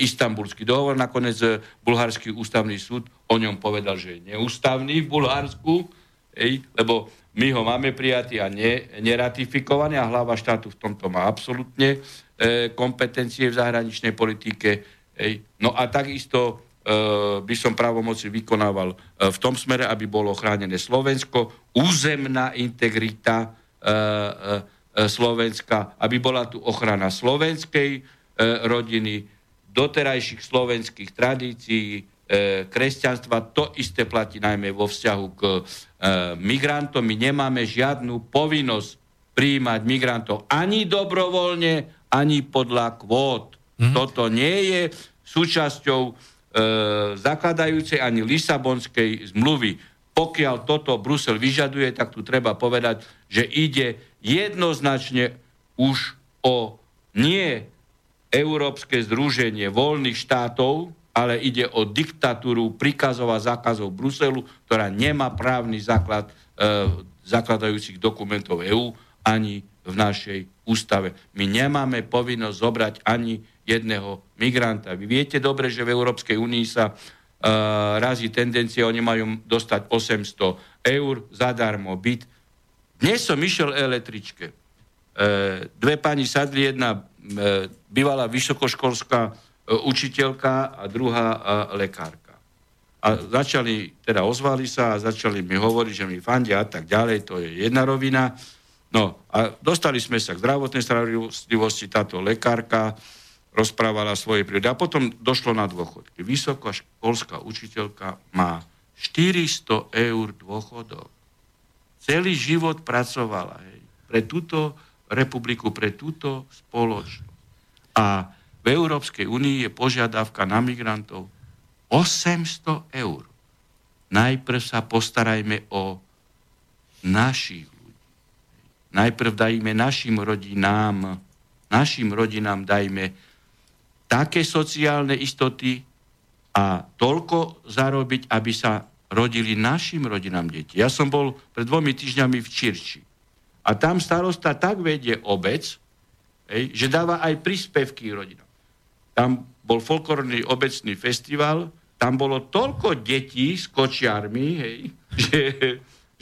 Speaker 2: istambulský dohovor. Nakoniec e, bulharský ústavný súd o ňom povedal, že je neústavný v Bulharsku, Ej, lebo my ho máme prijatý a ne, neratifikovaný a hlava štátu v tomto má absolútne e, kompetencie v zahraničnej politike. Ej. No a takisto by som právomoci vykonával e, v tom smere, aby bolo chránené Slovensko, územná integrita e, e, e Slovenska, aby bola tu ochrana slovenskej rodiny, doterajších slovenských tradícií, kresťanstva. To isté platí najmä vo vzťahu k migrantom. My nemáme žiadnu povinnosť prijímať migrantov ani dobrovoľne, ani podľa kvót. Mm. Toto nie je súčasťou zakladajúcej ani Lisabonskej zmluvy. Pokiaľ toto Brusel vyžaduje, tak tu treba povedať, že ide jednoznačne už o nie Európske združenie voľných štátov, ale ide o diktatúru príkazov a zákazov Bruselu, ktorá nemá právny základ e, zakladajúcich dokumentov EÚ ani v našej ústave. My nemáme povinnosť zobrať ani jedného migranta. Vy viete dobre, že v Európskej únii sa e, razí tendencia, oni majú dostať 800 eur zadarmo byt. Dnes som išiel električke. E, dve pani sadli, jedna e, bývalá vysokoškolská E, učiteľka a druhá e, lekárka. A začali, teda ozvali sa a začali mi hovoriť, že mi fandia a tak ďalej, to je jedna rovina. No a dostali sme sa k zdravotnej starostlivosti, táto lekárka rozprávala svoje prírody. A potom došlo na dôchodky. Vysoká školská učiteľka má 400 eur dôchodok. Celý život pracovala hej, pre túto republiku, pre túto spoločnosť. A v Európskej únii je požiadavka na migrantov 800 eur. Najprv sa postarajme o našich ľudí. Najprv dajme našim rodinám, našim rodinám dajme také sociálne istoty a toľko zarobiť, aby sa rodili našim rodinám deti. Ja som bol pred dvomi týždňami v Čirči. A tam starosta tak vedie obec, hej, že dáva aj príspevky rodinám. Tam bol folklórny obecný festival, tam bolo toľko detí s kočiarmi, hej, [LAUGHS] že,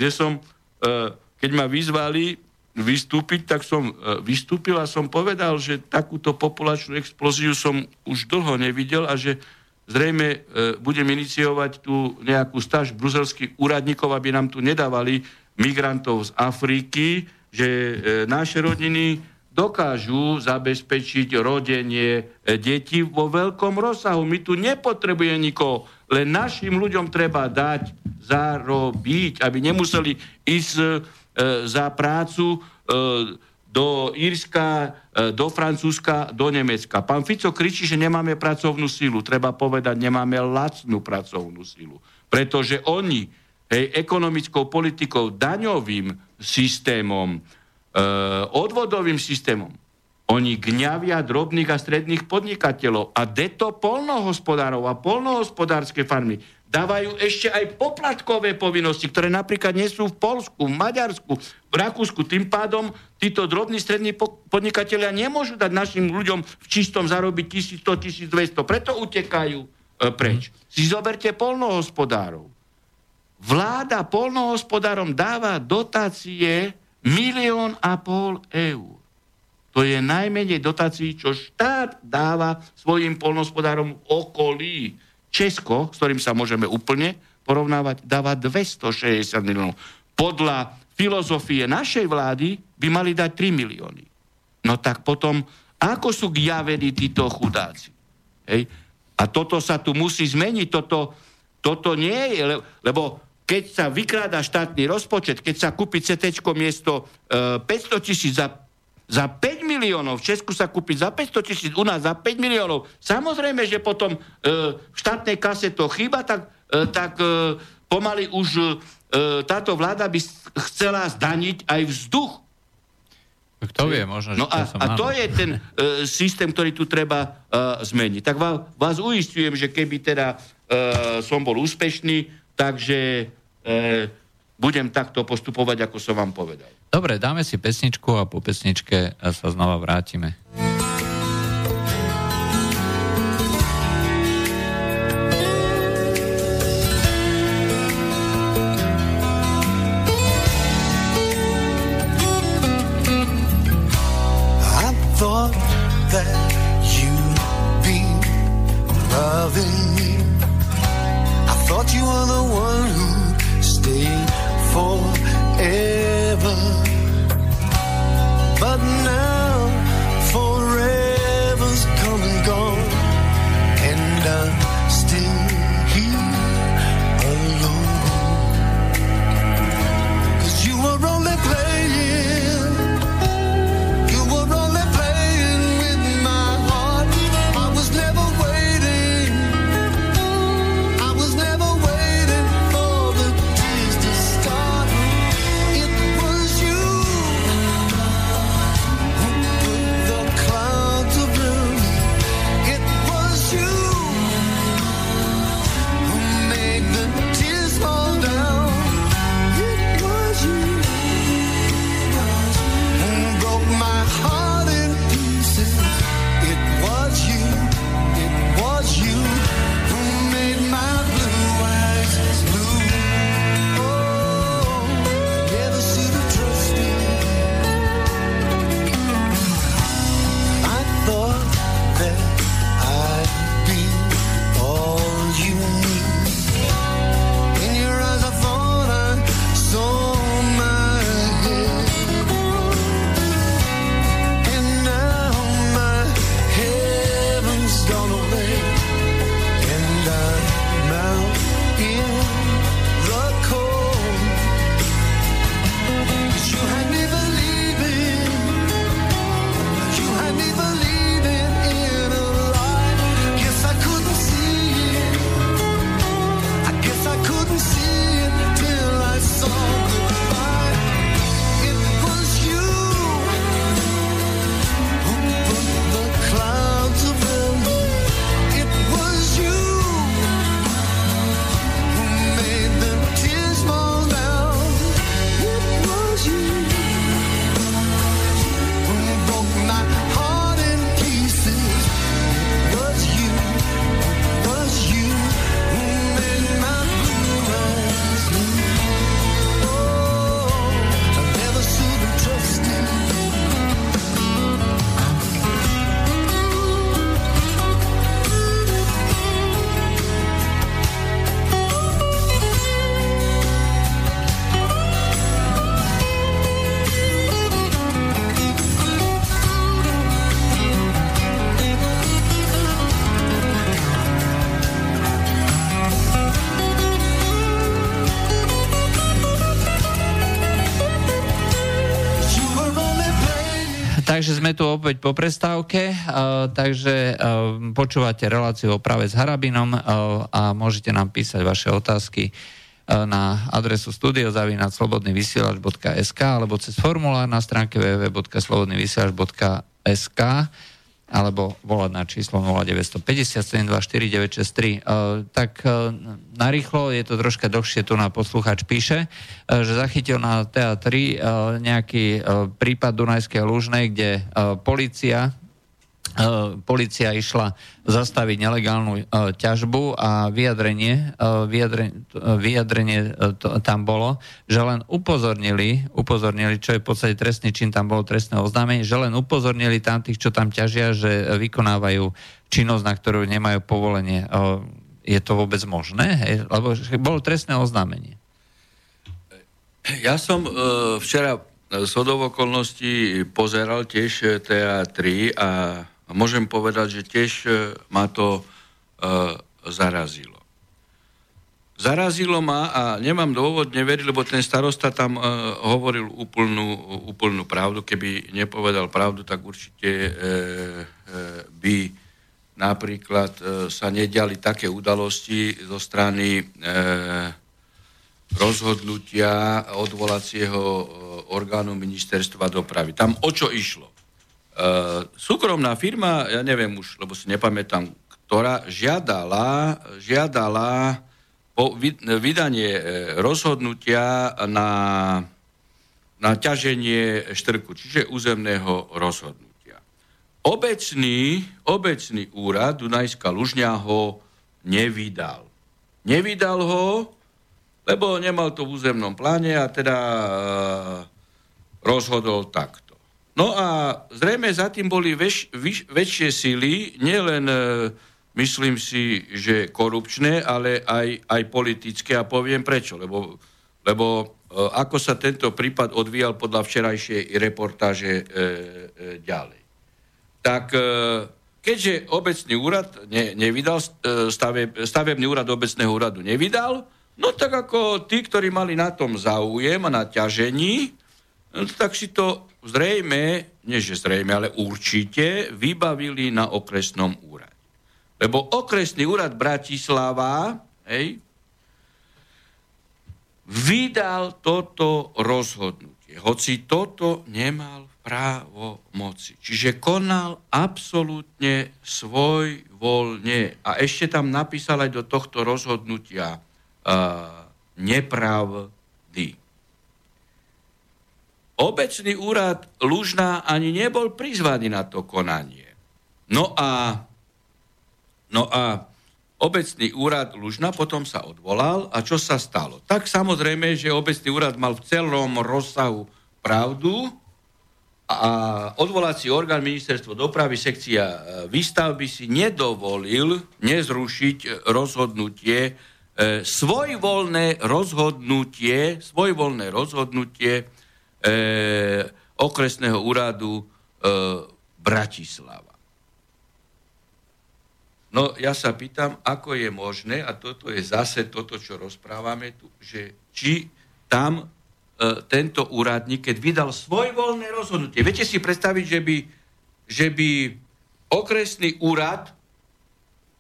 Speaker 2: že som, e, keď ma vyzvali vystúpiť, tak som e, vystúpil a som povedal, že takúto populačnú explóziu som už dlho nevidel a že zrejme e, budem iniciovať tu nejakú stáž bruselských úradníkov, aby nám tu nedávali migrantov z Afriky, že e, naše rodiny dokážu zabezpečiť rodenie detí vo veľkom rozsahu. My tu nepotrebujeme nikoho, len našim ľuďom treba dať zarobiť, aby nemuseli ísť za prácu e, do Írska, e, do Francúzska, do Nemecka. Pán Fico kričí, že nemáme pracovnú sílu. Treba povedať, nemáme lacnú pracovnú sílu. Pretože oni hej, ekonomickou politikou, daňovým systémom, odvodovým systémom, oni gňavia drobných a stredných podnikateľov a deto polnohospodárov a polnohospodárske farmy dávajú ešte aj poplatkové povinnosti, ktoré napríklad nie sú v Polsku, v Maďarsku, v Rakúsku. Tým pádom títo drobní strední podnikatelia nemôžu dať našim ľuďom v čistom zarobiť 1100, 1200. Preto utekajú e, preč. Mm. Si zoberte polnohospodárov. Vláda polnohospodárom dáva dotácie milión a pol eur. To je najmenej dotácií, čo štát dáva svojim polnohospodárom v okolí. Česko, s ktorým sa môžeme úplne porovnávať, dáva 260 miliónov. Podľa filozofie našej vlády by mali dať 3 milióny. No tak potom, ako sú javení títo chudáci? Hej? A toto sa tu musí zmeniť, toto, toto nie je, lebo keď sa vykráda štátny rozpočet, keď sa kúpi CT miesto e, 500 tisíc za za 5 miliónov, v Česku sa kúpiť za 500 tisíc, u nás za 5 miliónov. Samozrejme, že potom e, v štátnej kase to chýba, tak, e, tak e, pomaly už e, táto vláda by chcela zdaniť aj vzduch.
Speaker 1: Kto vie, možno,
Speaker 2: no a, a to je ten e, systém, ktorý tu treba e, zmeniť. Tak vás, vás uistujem, že keby teda e, som bol úspešný, takže e, budem takto postupovať, ako som vám povedal.
Speaker 1: Dobre, dáme si pesničku a po pesničke sa znova vrátime. Sme tu opäť po prestávke, takže počúvate reláciu o práve s Harabinom a môžete nám písať vaše otázky na adresu studiozavinaslobodnyvysielač.sk alebo cez formulár na stránke www.slobodnyvysielač.sk alebo volať na číslo 0950 Tak e, narýchlo, je to troška dlhšie, tu na posluchač píše, e, že zachytil na TA3 e, nejaký prípad Dunajskej Lužnej, kde policia policia išla zastaviť nelegálnu e, ťažbu a vyjadrenie, e, vyjadrenie, vyjadrenie tam bolo, že len upozornili, upozornili, čo je v podstate trestný čin, tam bolo trestné oznámenie, že len upozornili tam tých, čo tam ťažia, že vykonávajú činnosť, na ktorú nemajú povolenie. Je to vôbec možné? Hej? Lebo bolo trestné oznámenie.
Speaker 2: Ja som včera z okolností pozeral tiež TA3 a a môžem povedať, že tiež e, ma to uh, zarazilo. Zarazilo ma a nemám dôvod neveriť, lebo ten starosta tam uh, hovoril úplnú, úplnú pravdu. Keby nepovedal pravdu, tak určite uh, uh, by napríklad uh, sa nediali také udalosti zo strany uh, rozhodnutia odvolacieho orgánu ministerstva dopravy. Tam o čo išlo? Uh, súkromná firma, ja neviem už, lebo si nepamätám, ktorá žiadala, žiadala po vydanie e, rozhodnutia na, na ťaženie štrku, čiže územného rozhodnutia. Obecný, obecný úrad Dunajská Lužňa ho nevydal. Nevydal ho, lebo nemal to v územnom pláne a teda uh, rozhodol takto. No a zrejme za tým boli väč, vyš, väčšie síly, nielen e, myslím si, že korupčné, ale aj, aj politické a poviem prečo. Lebo, lebo e, ako sa tento prípad odvíjal podľa včerajšej reportáže e, e, ďalej. Tak e, keďže obecný úrad ne, nevydal, e, stave, stavebný úrad obecného úradu nevydal, no tak ako tí, ktorí mali na tom záujem a na ťažení, tak si to zrejme, nie že zrejme, ale určite vybavili na okresnom úrade. Lebo okresný úrad Bratislava hej, vydal toto rozhodnutie, hoci toto nemal právo moci. Čiže konal absolútne svoj voľne. A ešte tam napísal aj do tohto rozhodnutia uh, nepravdy. Obecný úrad Lužná ani nebol prizvaný na to konanie. No a, no a obecný úrad Lužna potom sa odvolal a čo sa stalo? Tak samozrejme, že obecný úrad mal v celom rozsahu pravdu a odvolací orgán ministerstvo dopravy sekcia e, výstavby si nedovolil nezrušiť rozhodnutie, e, svojvoľné rozhodnutie, svojvoľné rozhodnutie e, okresného úradu e, Bratislava. No ja sa pýtam, ako je možné, a toto je zase toto, čo rozprávame tu, že či tam e, tento úradník, keď vydal svojvoľné rozhodnutie, viete si predstaviť, že by, že by okresný úrad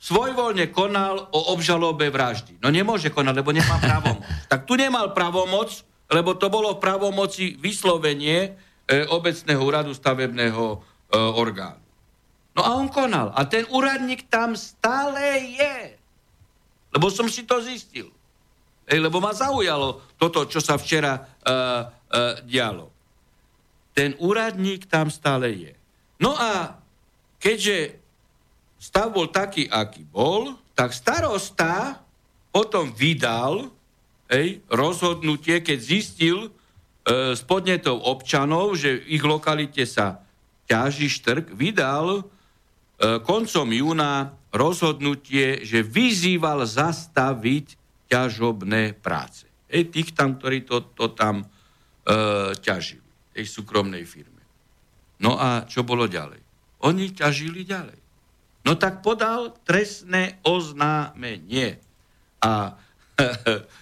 Speaker 2: svojvoľne konal o obžalobe vraždy. No nemôže konať, lebo nemá právomoc. tak tu nemal právomoc, lebo to bolo v pravomoci vyslovenie e, obecného úradu stavebného e, orgánu. No a on konal. A ten úradník tam stále je. Lebo som si to zistil. Ej, lebo ma zaujalo toto, čo sa včera e, e, dialo. Ten úradník tam stále je. No a keďže stav bol taký, aký bol, tak starosta potom vydal hej, rozhodnutie, keď zistil e, s podnetou občanov, že v ich lokalite sa ťaží štrk, vydal e, koncom júna rozhodnutie, že vyzýval zastaviť ťažobné práce. Hej, tých tam, ktorí to, to tam e, ťažili, tej súkromnej firme. No a čo bolo ďalej? Oni ťažili ďalej. No tak podal trestné oznámenie. A [LAUGHS]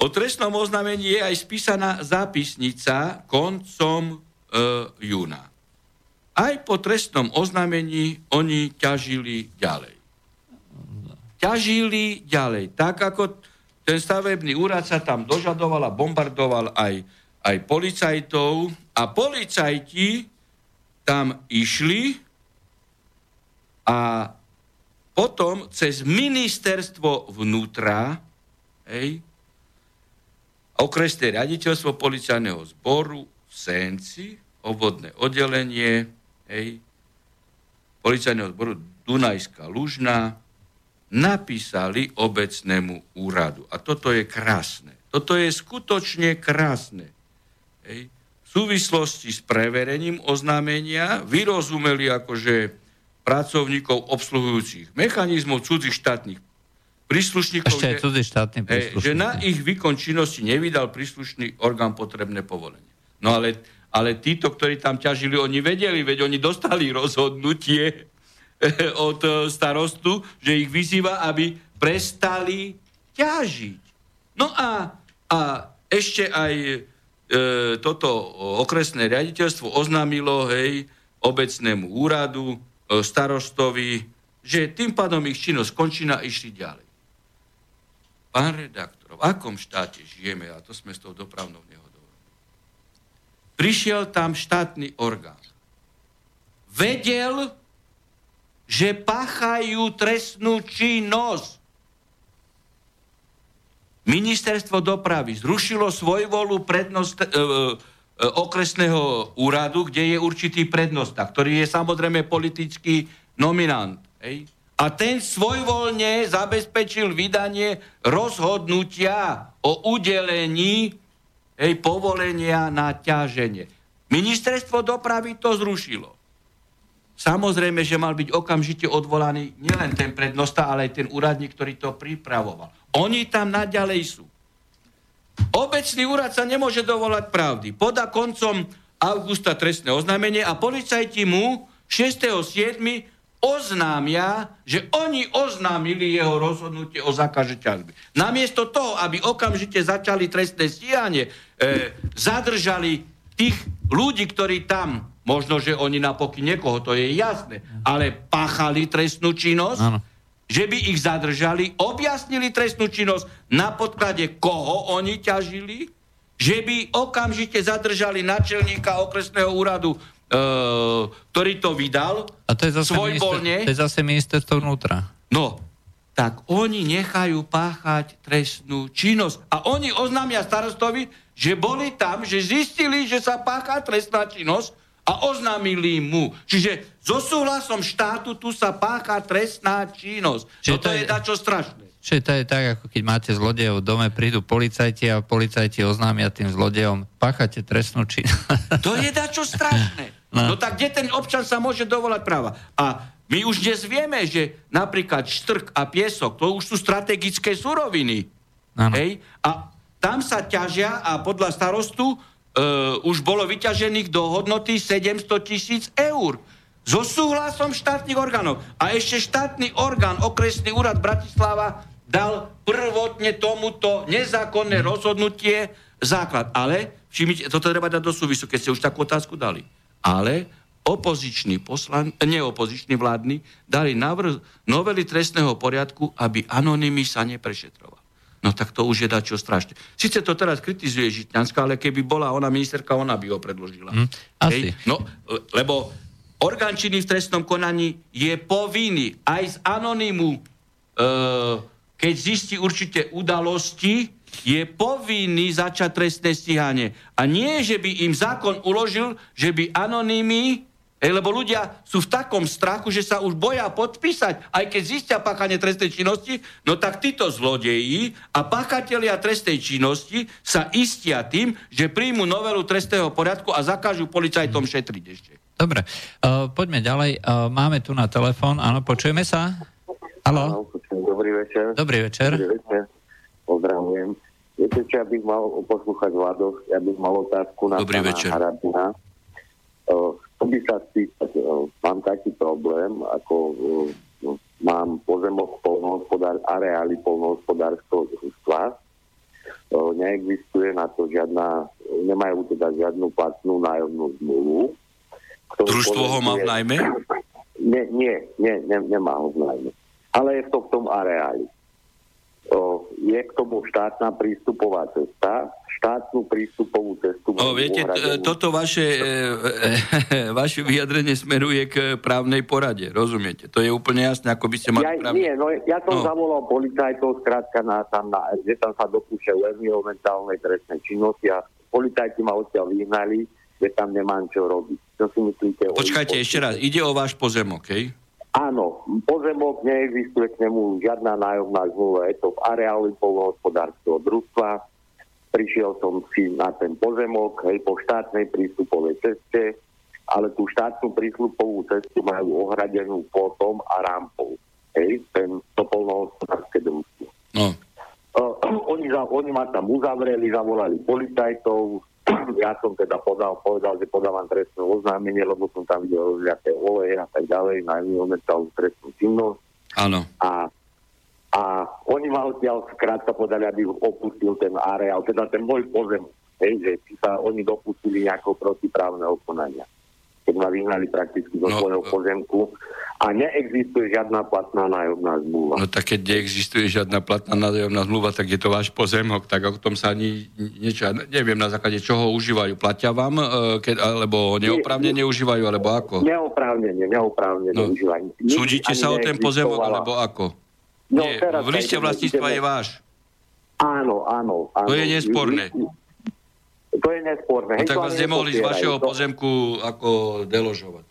Speaker 2: O trestnom oznámení je aj spísaná zápisnica koncom e, júna. aj po trestnom oznámení oni ťažili ďalej. Ťažili ďalej. Tak ako ten stavebný úrad sa tam dožadoval a bombardoval aj, aj policajtov a policajti tam išli a potom cez ministerstvo vnútra hej, okresné riaditeľstvo policajného zboru v Senci, obvodné oddelenie, hej, policajného zboru Dunajská Lužná, napísali obecnému úradu. A toto je krásne. Toto je skutočne krásne. Hej. V súvislosti s preverením oznámenia vyrozumeli akože pracovníkov obsluhujúcich mechanizmov cudzích štátnych príslušníkov,
Speaker 1: Ešte
Speaker 2: že,
Speaker 1: cudzí štátny
Speaker 2: že na ich výkon činnosti nevydal príslušný orgán potrebné povolenie. No ale, ale títo, ktorí tam ťažili, oni vedeli, veď oni dostali rozhodnutie od e, starostu, že ich vyzýva, aby prestali ťažiť. No a, a ešte aj e, toto okresné riaditeľstvo oznámilo hej, obecnému úradu, starostovi, že tým pádom ich činnosť skončí a išli ďalej. Pán redaktor, v akom štáte žijeme, a to sme s tou dopravnou nehodou. Prišiel tam štátny orgán. Vedel, že pachajú trestnú činnosť. Ministerstvo dopravy zrušilo svojvolu prednost, e, e, okresného úradu, kde je určitý prednosta, ktorý je samozrejme politický nominant. Hej? A ten svojvoľne zabezpečil vydanie rozhodnutia o udelení hej, povolenia na ťaženie. Ministerstvo dopravy to zrušilo. Samozrejme, že mal byť okamžite odvolaný nielen ten prednosta, ale aj ten úradník, ktorý to pripravoval. Oni tam naďalej sú. Obecný úrad sa nemôže dovolať pravdy. Poda koncom augusta trestné oznámenie a policajti mu 6.7 oznámia, že oni oznámili jeho rozhodnutie o zákaže ťažby. Namiesto toho, aby okamžite začali trestné stíhanie, e, zadržali tých ľudí, ktorí tam, možno, že oni napokyn niekoho, to je jasné, ale páchali trestnú činnosť, ano. že by ich zadržali, objasnili trestnú činnosť, na podklade koho oni ťažili, že by okamžite zadržali načelníka okresného úradu ktorý to vydal
Speaker 1: A to je zase svojvoľne. To je zase ministerstvo vnútra.
Speaker 2: No, tak oni nechajú páchať trestnú činnosť. A oni oznámia starostovi, že boli tam, že zistili, že sa pácha trestná činnosť a oznámili mu. Čiže so súhlasom štátu tu sa pácha trestná činnosť. Čiže Toto to je, je dačo strašné.
Speaker 1: Čiže to je tak, ako keď máte zlodejov v dome, prídu policajti a policajti oznámia tým zlodejom, páchate trestnú činnosť.
Speaker 2: To je dačo strašné. [LAUGHS] No. no tak kde ten občan sa môže dovolať práva? A my už dnes vieme, že napríklad štrk a piesok, to už sú strategické suroviny. Ano. Hej? A tam sa ťažia a podľa starostu e, už bolo vyťažených do hodnoty 700 tisíc eur. So súhlasom štátnych orgánov. A ešte štátny orgán, okresný úrad Bratislava, dal prvotne tomuto nezákonné rozhodnutie základ. Ale, všimnite, toto treba dať do súvisu, keď ste už takú otázku dali ale opoziční poslan, neopoziční vládni dali návrh novely trestného poriadku, aby anonymy sa neprešetroval. No tak to už je dačo strašne. Sice to teraz kritizuje Žitňanská, ale keby bola ona ministerka, ona by ho predložila.
Speaker 1: Mm, asi. Hej?
Speaker 2: No, lebo orgán činný v trestnom konaní je povinný aj z anonymu, e, keď zistí určité udalosti, je povinný začať trestné stíhanie. A nie, že by im zákon uložil, že by anonymí, lebo ľudia sú v takom strachu, že sa už boja podpísať, aj keď zistia páchanie trestnej činnosti, no tak títo zlodeji a páchatelia trestnej činnosti sa istia tým, že príjmu novelu trestného poriadku a zakážu policajtom šetriť ešte.
Speaker 1: Dobre, uh, poďme ďalej. Uh, máme tu na telefón, áno, počujeme sa? Haló?
Speaker 4: Dobrý večer.
Speaker 1: Dobrý večer. Dobrý večer
Speaker 4: pozdravujem. Viete, čo ja bych mal poslúchať Vladoch, ja bych mal otázku na
Speaker 2: Dobrý
Speaker 4: pána
Speaker 2: večer.
Speaker 4: Harabina. Chcel by sa spýtať, mám taký problém, ako mám pozemok polnohospodár, areály polnohospodárskeho družstva. Neexistuje na to žiadna, nemajú teda žiadnu platnú nájomnú zmluvu,
Speaker 2: Družstvo ho má v najmä?
Speaker 4: Nie, nie, nie, nie nemá ho v najmä. Ale je to v tom areáli. Je k tomu štátna prístupová cesta, štátnu prístupovú cestu.
Speaker 2: O, viete, t- toto vaše, e, e, [LAUGHS] vaše vyjadrenie smeruje k právnej porade, rozumiete? To je úplne jasné, ako by ste mali
Speaker 4: ja,
Speaker 2: právne...
Speaker 4: Nie, no ja som
Speaker 2: No.
Speaker 4: zavolal policajtov, skrátka na, tam, na, že tam sa dopúšťajú environmentálnej trestnej činnosti a policajti ma odtiaľ vyhnali, že tam nemám čo robiť. Čo si myslíte?
Speaker 2: Počkajte, ešte raz, ide o váš pozemok, hej?
Speaker 4: Áno, pozemok neexistuje k nemu žiadna nájomná zmluva, je to v areáli polnohospodárskeho družstva. Prišiel som si na ten pozemok, hej, po štátnej prístupovej ceste, ale tú štátnu prístupovú cestu majú ohradenú plotom a rampou. Hej, ten to polnohospodárske družstvo.
Speaker 2: No.
Speaker 4: Uh, oni, za, oni ma tam uzavreli, zavolali policajtov, ja som teda podal, povedal, že podávam trestné oznámenie, lebo som tam videl rozliaté oleje a tak ďalej, na environmentálnu trestnú činnosť.
Speaker 2: Áno.
Speaker 4: A, a oni ma odtiaľ skrátka podali, aby opustil ten areál, teda ten môj pozem, hej, že či sa oni dopustili nejakého protiprávneho konania. Keď ma vyhnali prakticky do
Speaker 2: No,
Speaker 4: svojho
Speaker 2: e-
Speaker 4: pozemku a neexistuje žiadna platná nájomná zmluva.
Speaker 2: No tak keď neexistuje žiadna platná nájomná zmluva, tak je to váš pozemok, tak o tom sa ani niečo, neviem na základe čoho užívajú. Platia vám, e, keď, alebo neoprávnene užívajú, alebo ako?
Speaker 4: Neoprávnene, neoprávnene
Speaker 2: No.
Speaker 4: užívanie.
Speaker 2: Súdite sa o ten pozemok, alebo ako?
Speaker 4: No,
Speaker 2: Nie, v liste vlastníctva
Speaker 4: ideme-
Speaker 2: je váš.
Speaker 4: Áno, áno, áno.
Speaker 2: To je nesporné.
Speaker 4: To je nesporné.
Speaker 2: No tak vás nemohli z vašeho
Speaker 4: To-
Speaker 2: pozemku ako deložovať.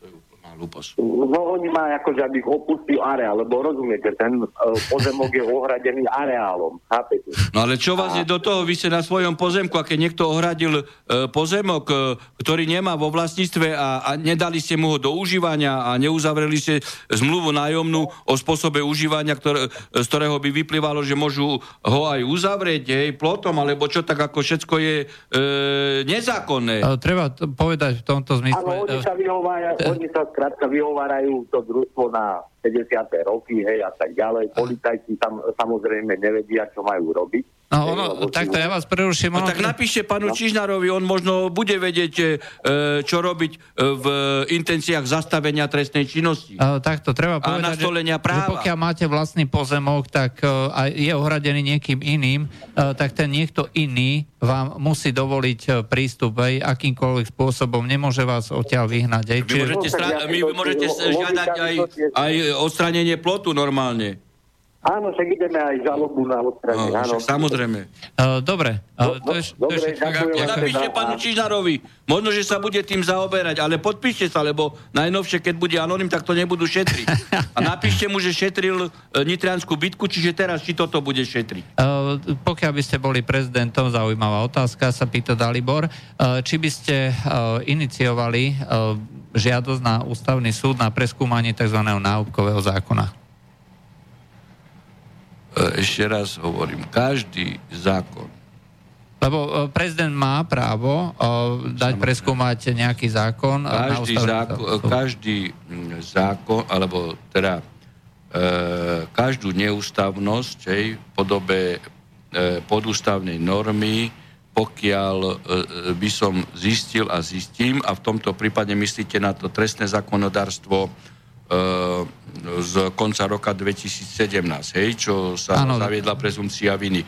Speaker 2: Hlúposť.
Speaker 4: No oni ma akože, aby opustil areál, lebo rozumiete, ten uh, pozemok je ohradený areálom, chápete?
Speaker 2: No ale čo vás je do toho? Vy ste na svojom pozemku a keď niekto ohradil e, pozemok, e, ktorý nemá vo vlastníctve a, a nedali ste mu ho do užívania a neuzavreli ste zmluvu nájomnú o spôsobe užívania, ktoré, z ktorého by vyplývalo, že môžu ho aj uzavrieť, hej, plotom, alebo čo, tak ako všetko je e, nezákonné.
Speaker 1: E, Treba to povedať v tomto zmysle.
Speaker 4: Áno, oni sa vyhovárajú, oni sa skrátka vyhovárajú to družstvo na 50. roky, hej, a tak ďalej. Policajti tam samozrejme nevedia, čo majú robiť.
Speaker 1: No, ono, takto ja vás preruším.
Speaker 2: No
Speaker 1: ono-
Speaker 2: tak napíšte panu Čižnárovi, on možno bude vedieť, e, čo robiť e, v intenciách zastavenia trestnej činnosti.
Speaker 1: E, takto treba
Speaker 2: A
Speaker 1: povedať, že,
Speaker 2: nastolenia
Speaker 1: že
Speaker 2: práva.
Speaker 1: pokiaľ máte vlastný pozemok, tak a je ohradený niekým iným, tak ten niekto iný vám musí dovoliť prístup aj akýmkoľvek spôsobom, nemôže vás odtiaľ vyhnať. Aj.
Speaker 2: Vy
Speaker 1: Čiže,
Speaker 2: môžete,
Speaker 4: No, tak
Speaker 2: stra-
Speaker 4: to-
Speaker 2: môžete žiadať aj, aj odstranenie plotu normálne.
Speaker 4: Áno, však ideme aj žalobu na
Speaker 2: No,
Speaker 4: odstranie. áno.
Speaker 2: samozrejme.
Speaker 1: e, dobre, e,
Speaker 4: No,
Speaker 1: to je, to je
Speaker 4: dobre, ďakujem.
Speaker 2: No, napíšte
Speaker 4: Ďakujem.
Speaker 2: panu Čižnárovi. Možno, že sa bude tým zaoberať, ale podpíšte sa, lebo najnovšie, keď bude anonym, tak to nebudú šetriť. [LAUGHS] A napíšte mu, že šetril e, Nitrianskú bitku, čiže teraz či toto bude šetriť.
Speaker 1: E, pokiaľ by ste boli prezidentom, zaujímavá otázka, sa pýta Dalibor, e, či by ste e, iniciovali e, žiadosť na ústavný súd na preskúmanie tzv. náukového zákona?
Speaker 2: E, Ešte raz hovorím, každý zákon,
Speaker 1: Lebo e, prezident má právo e, dať preskúmať nejaký zákon. na
Speaker 2: každý, zákon, každý mm, zákon, alebo teda e, každú neústavnosť hej, v podobe e, podústavnej normy, pokiaľ e, by som zistil a zistím, a v tomto prípade myslíte na to trestné zákonodárstvo z konca roka 2017, hej, čo sa
Speaker 1: Áno.
Speaker 2: zaviedla prezumcia viny. E,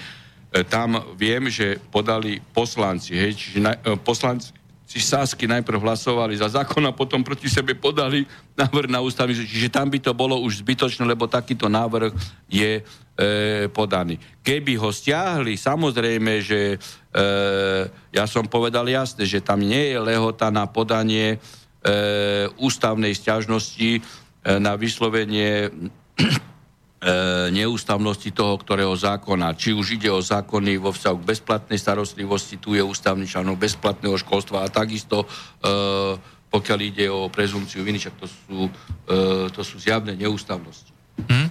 Speaker 2: Tam viem, že podali poslanci, hej, čiže na, e, poslanci Sásky najprv hlasovali za zákon a potom proti sebe podali návrh na ústavný súd. Čiže tam by to bolo už zbytočné, lebo takýto návrh je e, podaný. Keby ho stiahli, samozrejme, že e, ja som povedal jasne, že tam nie je lehota na podanie e, ústavnej stiažnosti e, na vyslovenie e, neústavnosti toho, ktorého zákona. Či už ide o zákony vo vzťahu k bezplatnej starostlivosti, tu je ústavný článok bezplatného školstva a takisto e, pokiaľ ide o prezumciu viny, však to sú, e, to sú zjavné neústavnosti.
Speaker 1: Hm?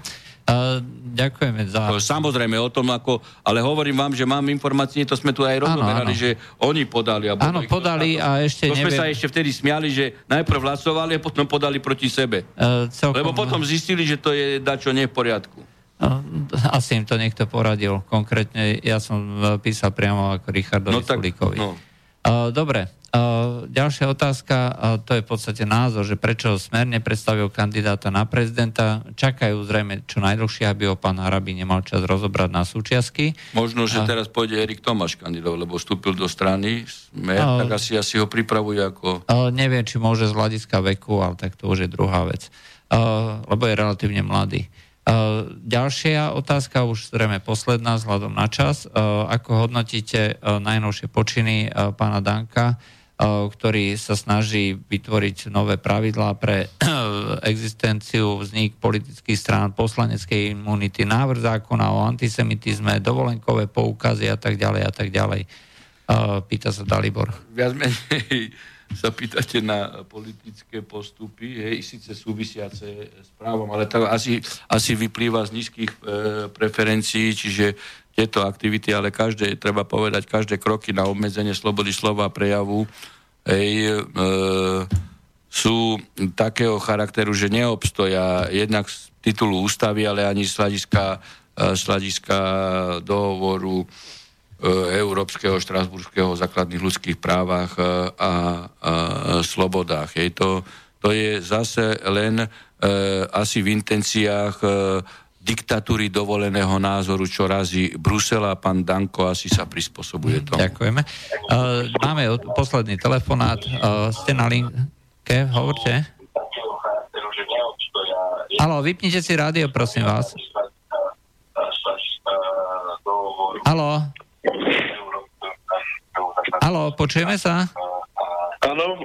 Speaker 1: Ďakujeme za...
Speaker 2: To Samozrejme o tom, ako, ale hovorím vám, že mám informácie, to sme tu aj rozoberali, že oni podali. A
Speaker 1: Áno, podali
Speaker 2: dostatok.
Speaker 1: a ešte
Speaker 2: To sme
Speaker 1: neviem-
Speaker 2: sa ešte vtedy smiali, že najprv hlasovali a potom podali proti sebe.
Speaker 1: E, celkom,
Speaker 2: Lebo potom zistili, že to je dačo nie v poriadku.
Speaker 1: No, asi im to niekto poradil. Konkrétne ja som e, písal priamo ako Richardovi
Speaker 2: No tak,
Speaker 1: Sulíkovi.
Speaker 2: no.
Speaker 1: Uh, dobre, ďalšia otázka, to je v podstate názor, že prečo Smer nepredstavil kandidáta na prezidenta. Čakajú zrejme čo najdlhšie, aby ho pán Harabí nemal čas rozobrať na súčiastky.
Speaker 2: Možno, že teraz pôjde Erik Tomáš kandidov, lebo vstúpil do strany Smer, a, tak asi, asi ho pripravuje ako...
Speaker 1: A, neviem, či môže z hľadiska veku, ale tak to už je druhá vec. A, lebo je relatívne mladý. Ďalšia otázka, už zrejme posledná vzhľadom na čas. Ako hodnotíte najnovšie počiny pána Danka, ktorý sa snaží vytvoriť nové pravidlá pre existenciu, vznik politických strán, poslaneckej imunity, návrh zákona o antisemitizme, dovolenkové poukazy a tak ďalej a tak ďalej. Pýta sa Dalibor.
Speaker 2: Viac menej sa pýtate na politické postupy, hej, síce súvisiace s právom, ale to asi, asi vyplýva z nízkych e, preferencií, čiže tieto aktivity, ale každé, treba povedať, každé kroky na obmedzenie slobody slova a prejavu hej, e, sú takého charakteru, že neobstoja jednak z titulu ústavy, ale ani z hľadiska, e, z hľadiska dohovoru E, Európskeho štrasburského základných ľudských právach e, a, a slobodách. Hej. To, to je zase len e, asi v intenciách e, diktatúry dovoleného názoru, čo razí Brusel a pán Danko asi sa prispôsobuje tomu.
Speaker 1: Ďakujeme. Uh, máme posledný telefonát. Uh, ste na linke, hovorte. Halo, vypnite si rádio, prosím vás. Halo. Halo, počujeme sa?
Speaker 5: Áno.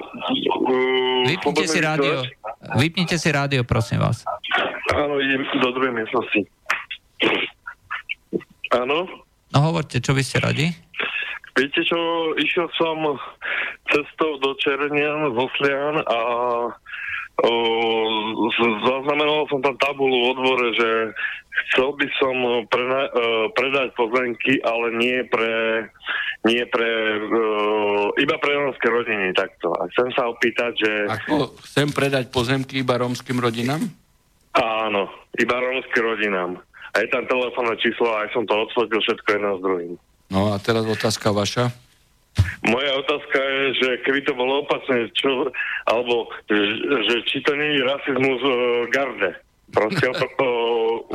Speaker 1: Vypnite si rádio. Vypnite si rádio, prosím vás.
Speaker 5: Áno, idem do druhej miestnosti. Áno.
Speaker 1: No hovorte, čo by ste radi?
Speaker 5: Viete čo, išiel som cestou do Černian, z Oslian a o, zaznamenal som tam tabulu o dvore, že chcel by som prena- uh, predať pozemky, ale nie pre, nie pre uh, iba pre rómske rodiny takto. A chcem sa opýtať, že...
Speaker 2: Ako chcem predať pozemky iba rómskym rodinám?
Speaker 5: Áno, iba rómskym rodinám. A je tam telefónne číslo a aj som to odsledil všetko jedno s druhým.
Speaker 2: No a teraz otázka vaša.
Speaker 5: Moja otázka je, že keby to bolo opačné, čo, alebo že, či to nie je rasizmus uh, garde. Proste o,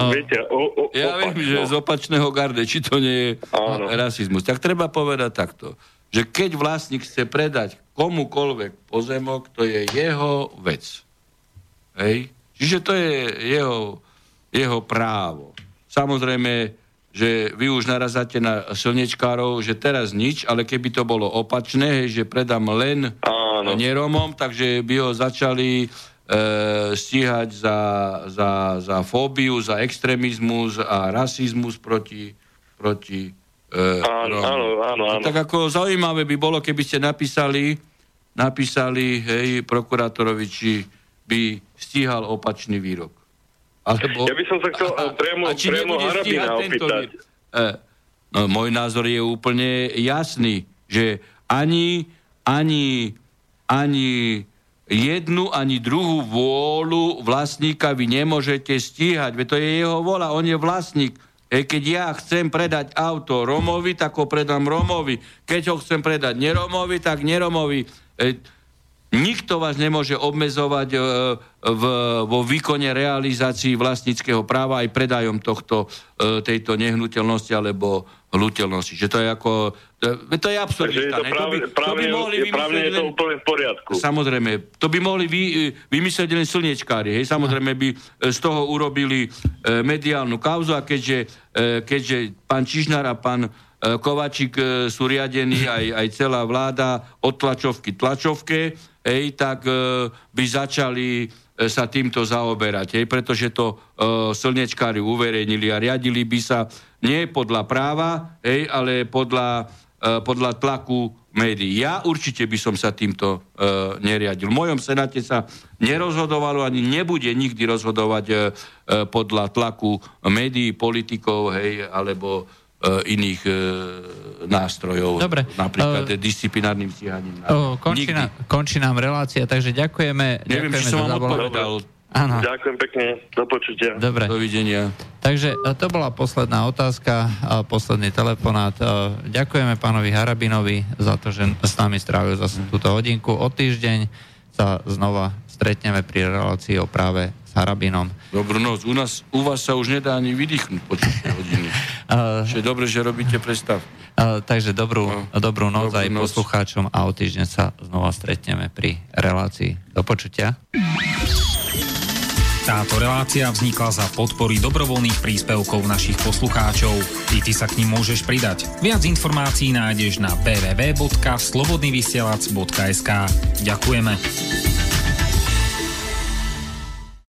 Speaker 5: [LAUGHS] viete, o, o,
Speaker 2: ja opačno. viem, že z opačného garde, či to nie je Áno. rasizmus. Tak treba povedať takto, že keď vlastník chce predať komukolvek pozemok, to je jeho vec. Hej? Čiže to je jeho, jeho právo. Samozrejme, že vy už narazáte na slnečkárov, že teraz nič, ale keby to bolo opačné, hej, že predám len Áno. neromom, takže by ho začali e, stíhať za, za, za fóbiu, za extrémizmus a rasizmus proti, proti
Speaker 5: e, áno, áno, áno, áno.
Speaker 2: Tak ako zaujímavé by bolo, keby ste napísali, napísali hej, prokurátorovi, či by stíhal opačný výrok.
Speaker 5: Alebo, ja by som sa chcel a, priamo, a priamo Harabina opýtať. E,
Speaker 2: no, môj názor je úplne jasný, že ani, ani, ani jednu ani druhú vôľu vlastníka vy nemôžete stíhať. Veď to je jeho vôľa, on je vlastník. E, keď ja chcem predať auto Romovi, tak ho predám Romovi. Keď ho chcem predať neromovi, tak neromovi. E, Nikto vás nemôže obmedzovať e, v, vo výkone realizácii vlastníckého práva aj predajom tohto, e, tejto nehnuteľnosti alebo hnutelnosti. Že to je ako... To je absurdita.
Speaker 5: To, práve, to, by, práve, to by mohli je, vymyslieť je to úplne v poriadku.
Speaker 2: Samozrejme. To by mohli vy, vymyslieť len slniečkári. Hej? Samozrejme by z toho urobili e, mediálnu kauzu a keďže, e, keďže pán Čižnár a pán e, Kovačík e, sú riadení aj, aj celá vláda od tlačovky tlačovke, ej, tak e, by začali sa týmto zaoberať, ej, pretože to e, slnečkári uverejnili a riadili by sa nie podľa práva, ej, ale podľa, e, podľa tlaku médií. Ja určite by som sa týmto e, neriadil. V mojom senáte sa nerozhodovalo ani nebude nikdy rozhodovať e, e, podľa tlaku médií, politikov, hej, alebo iných e, nástrojov,
Speaker 1: Dobre.
Speaker 2: napríklad uh, disciplinárnym stíhaním.
Speaker 1: Uh, končí, na, končí nám relácia, takže ďakujeme.
Speaker 2: Neviem,
Speaker 1: ďakujeme
Speaker 2: či som vám odpovedal.
Speaker 5: Áno. Ďakujem pekne, do počutia.
Speaker 1: Dobre.
Speaker 2: Dovidenia.
Speaker 1: Takže to bola posledná otázka, posledný telefonát. Ďakujeme pánovi Harabinovi za to, že s nami strávil zase túto hodinku. O týždeň sa znova stretneme pri relácii o práve Harabinom.
Speaker 2: Dobrú noc. U, nás, u vás sa už nedá ani vydýchnuť počas hodiny. [LAUGHS] Uh, je dobre, že robíte prestav.
Speaker 1: Uh, takže dobrú, no. dobrú noc dobrú aj noc. poslucháčom a o týždeň sa znova stretneme pri relácii. Do počutia.
Speaker 6: Táto relácia vznikla za podpory dobrovoľných príspevkov našich poslucháčov. I ty sa k ním môžeš pridať. Viac informácií nájdeš na www.slobodnyvysielac.sk Ďakujeme.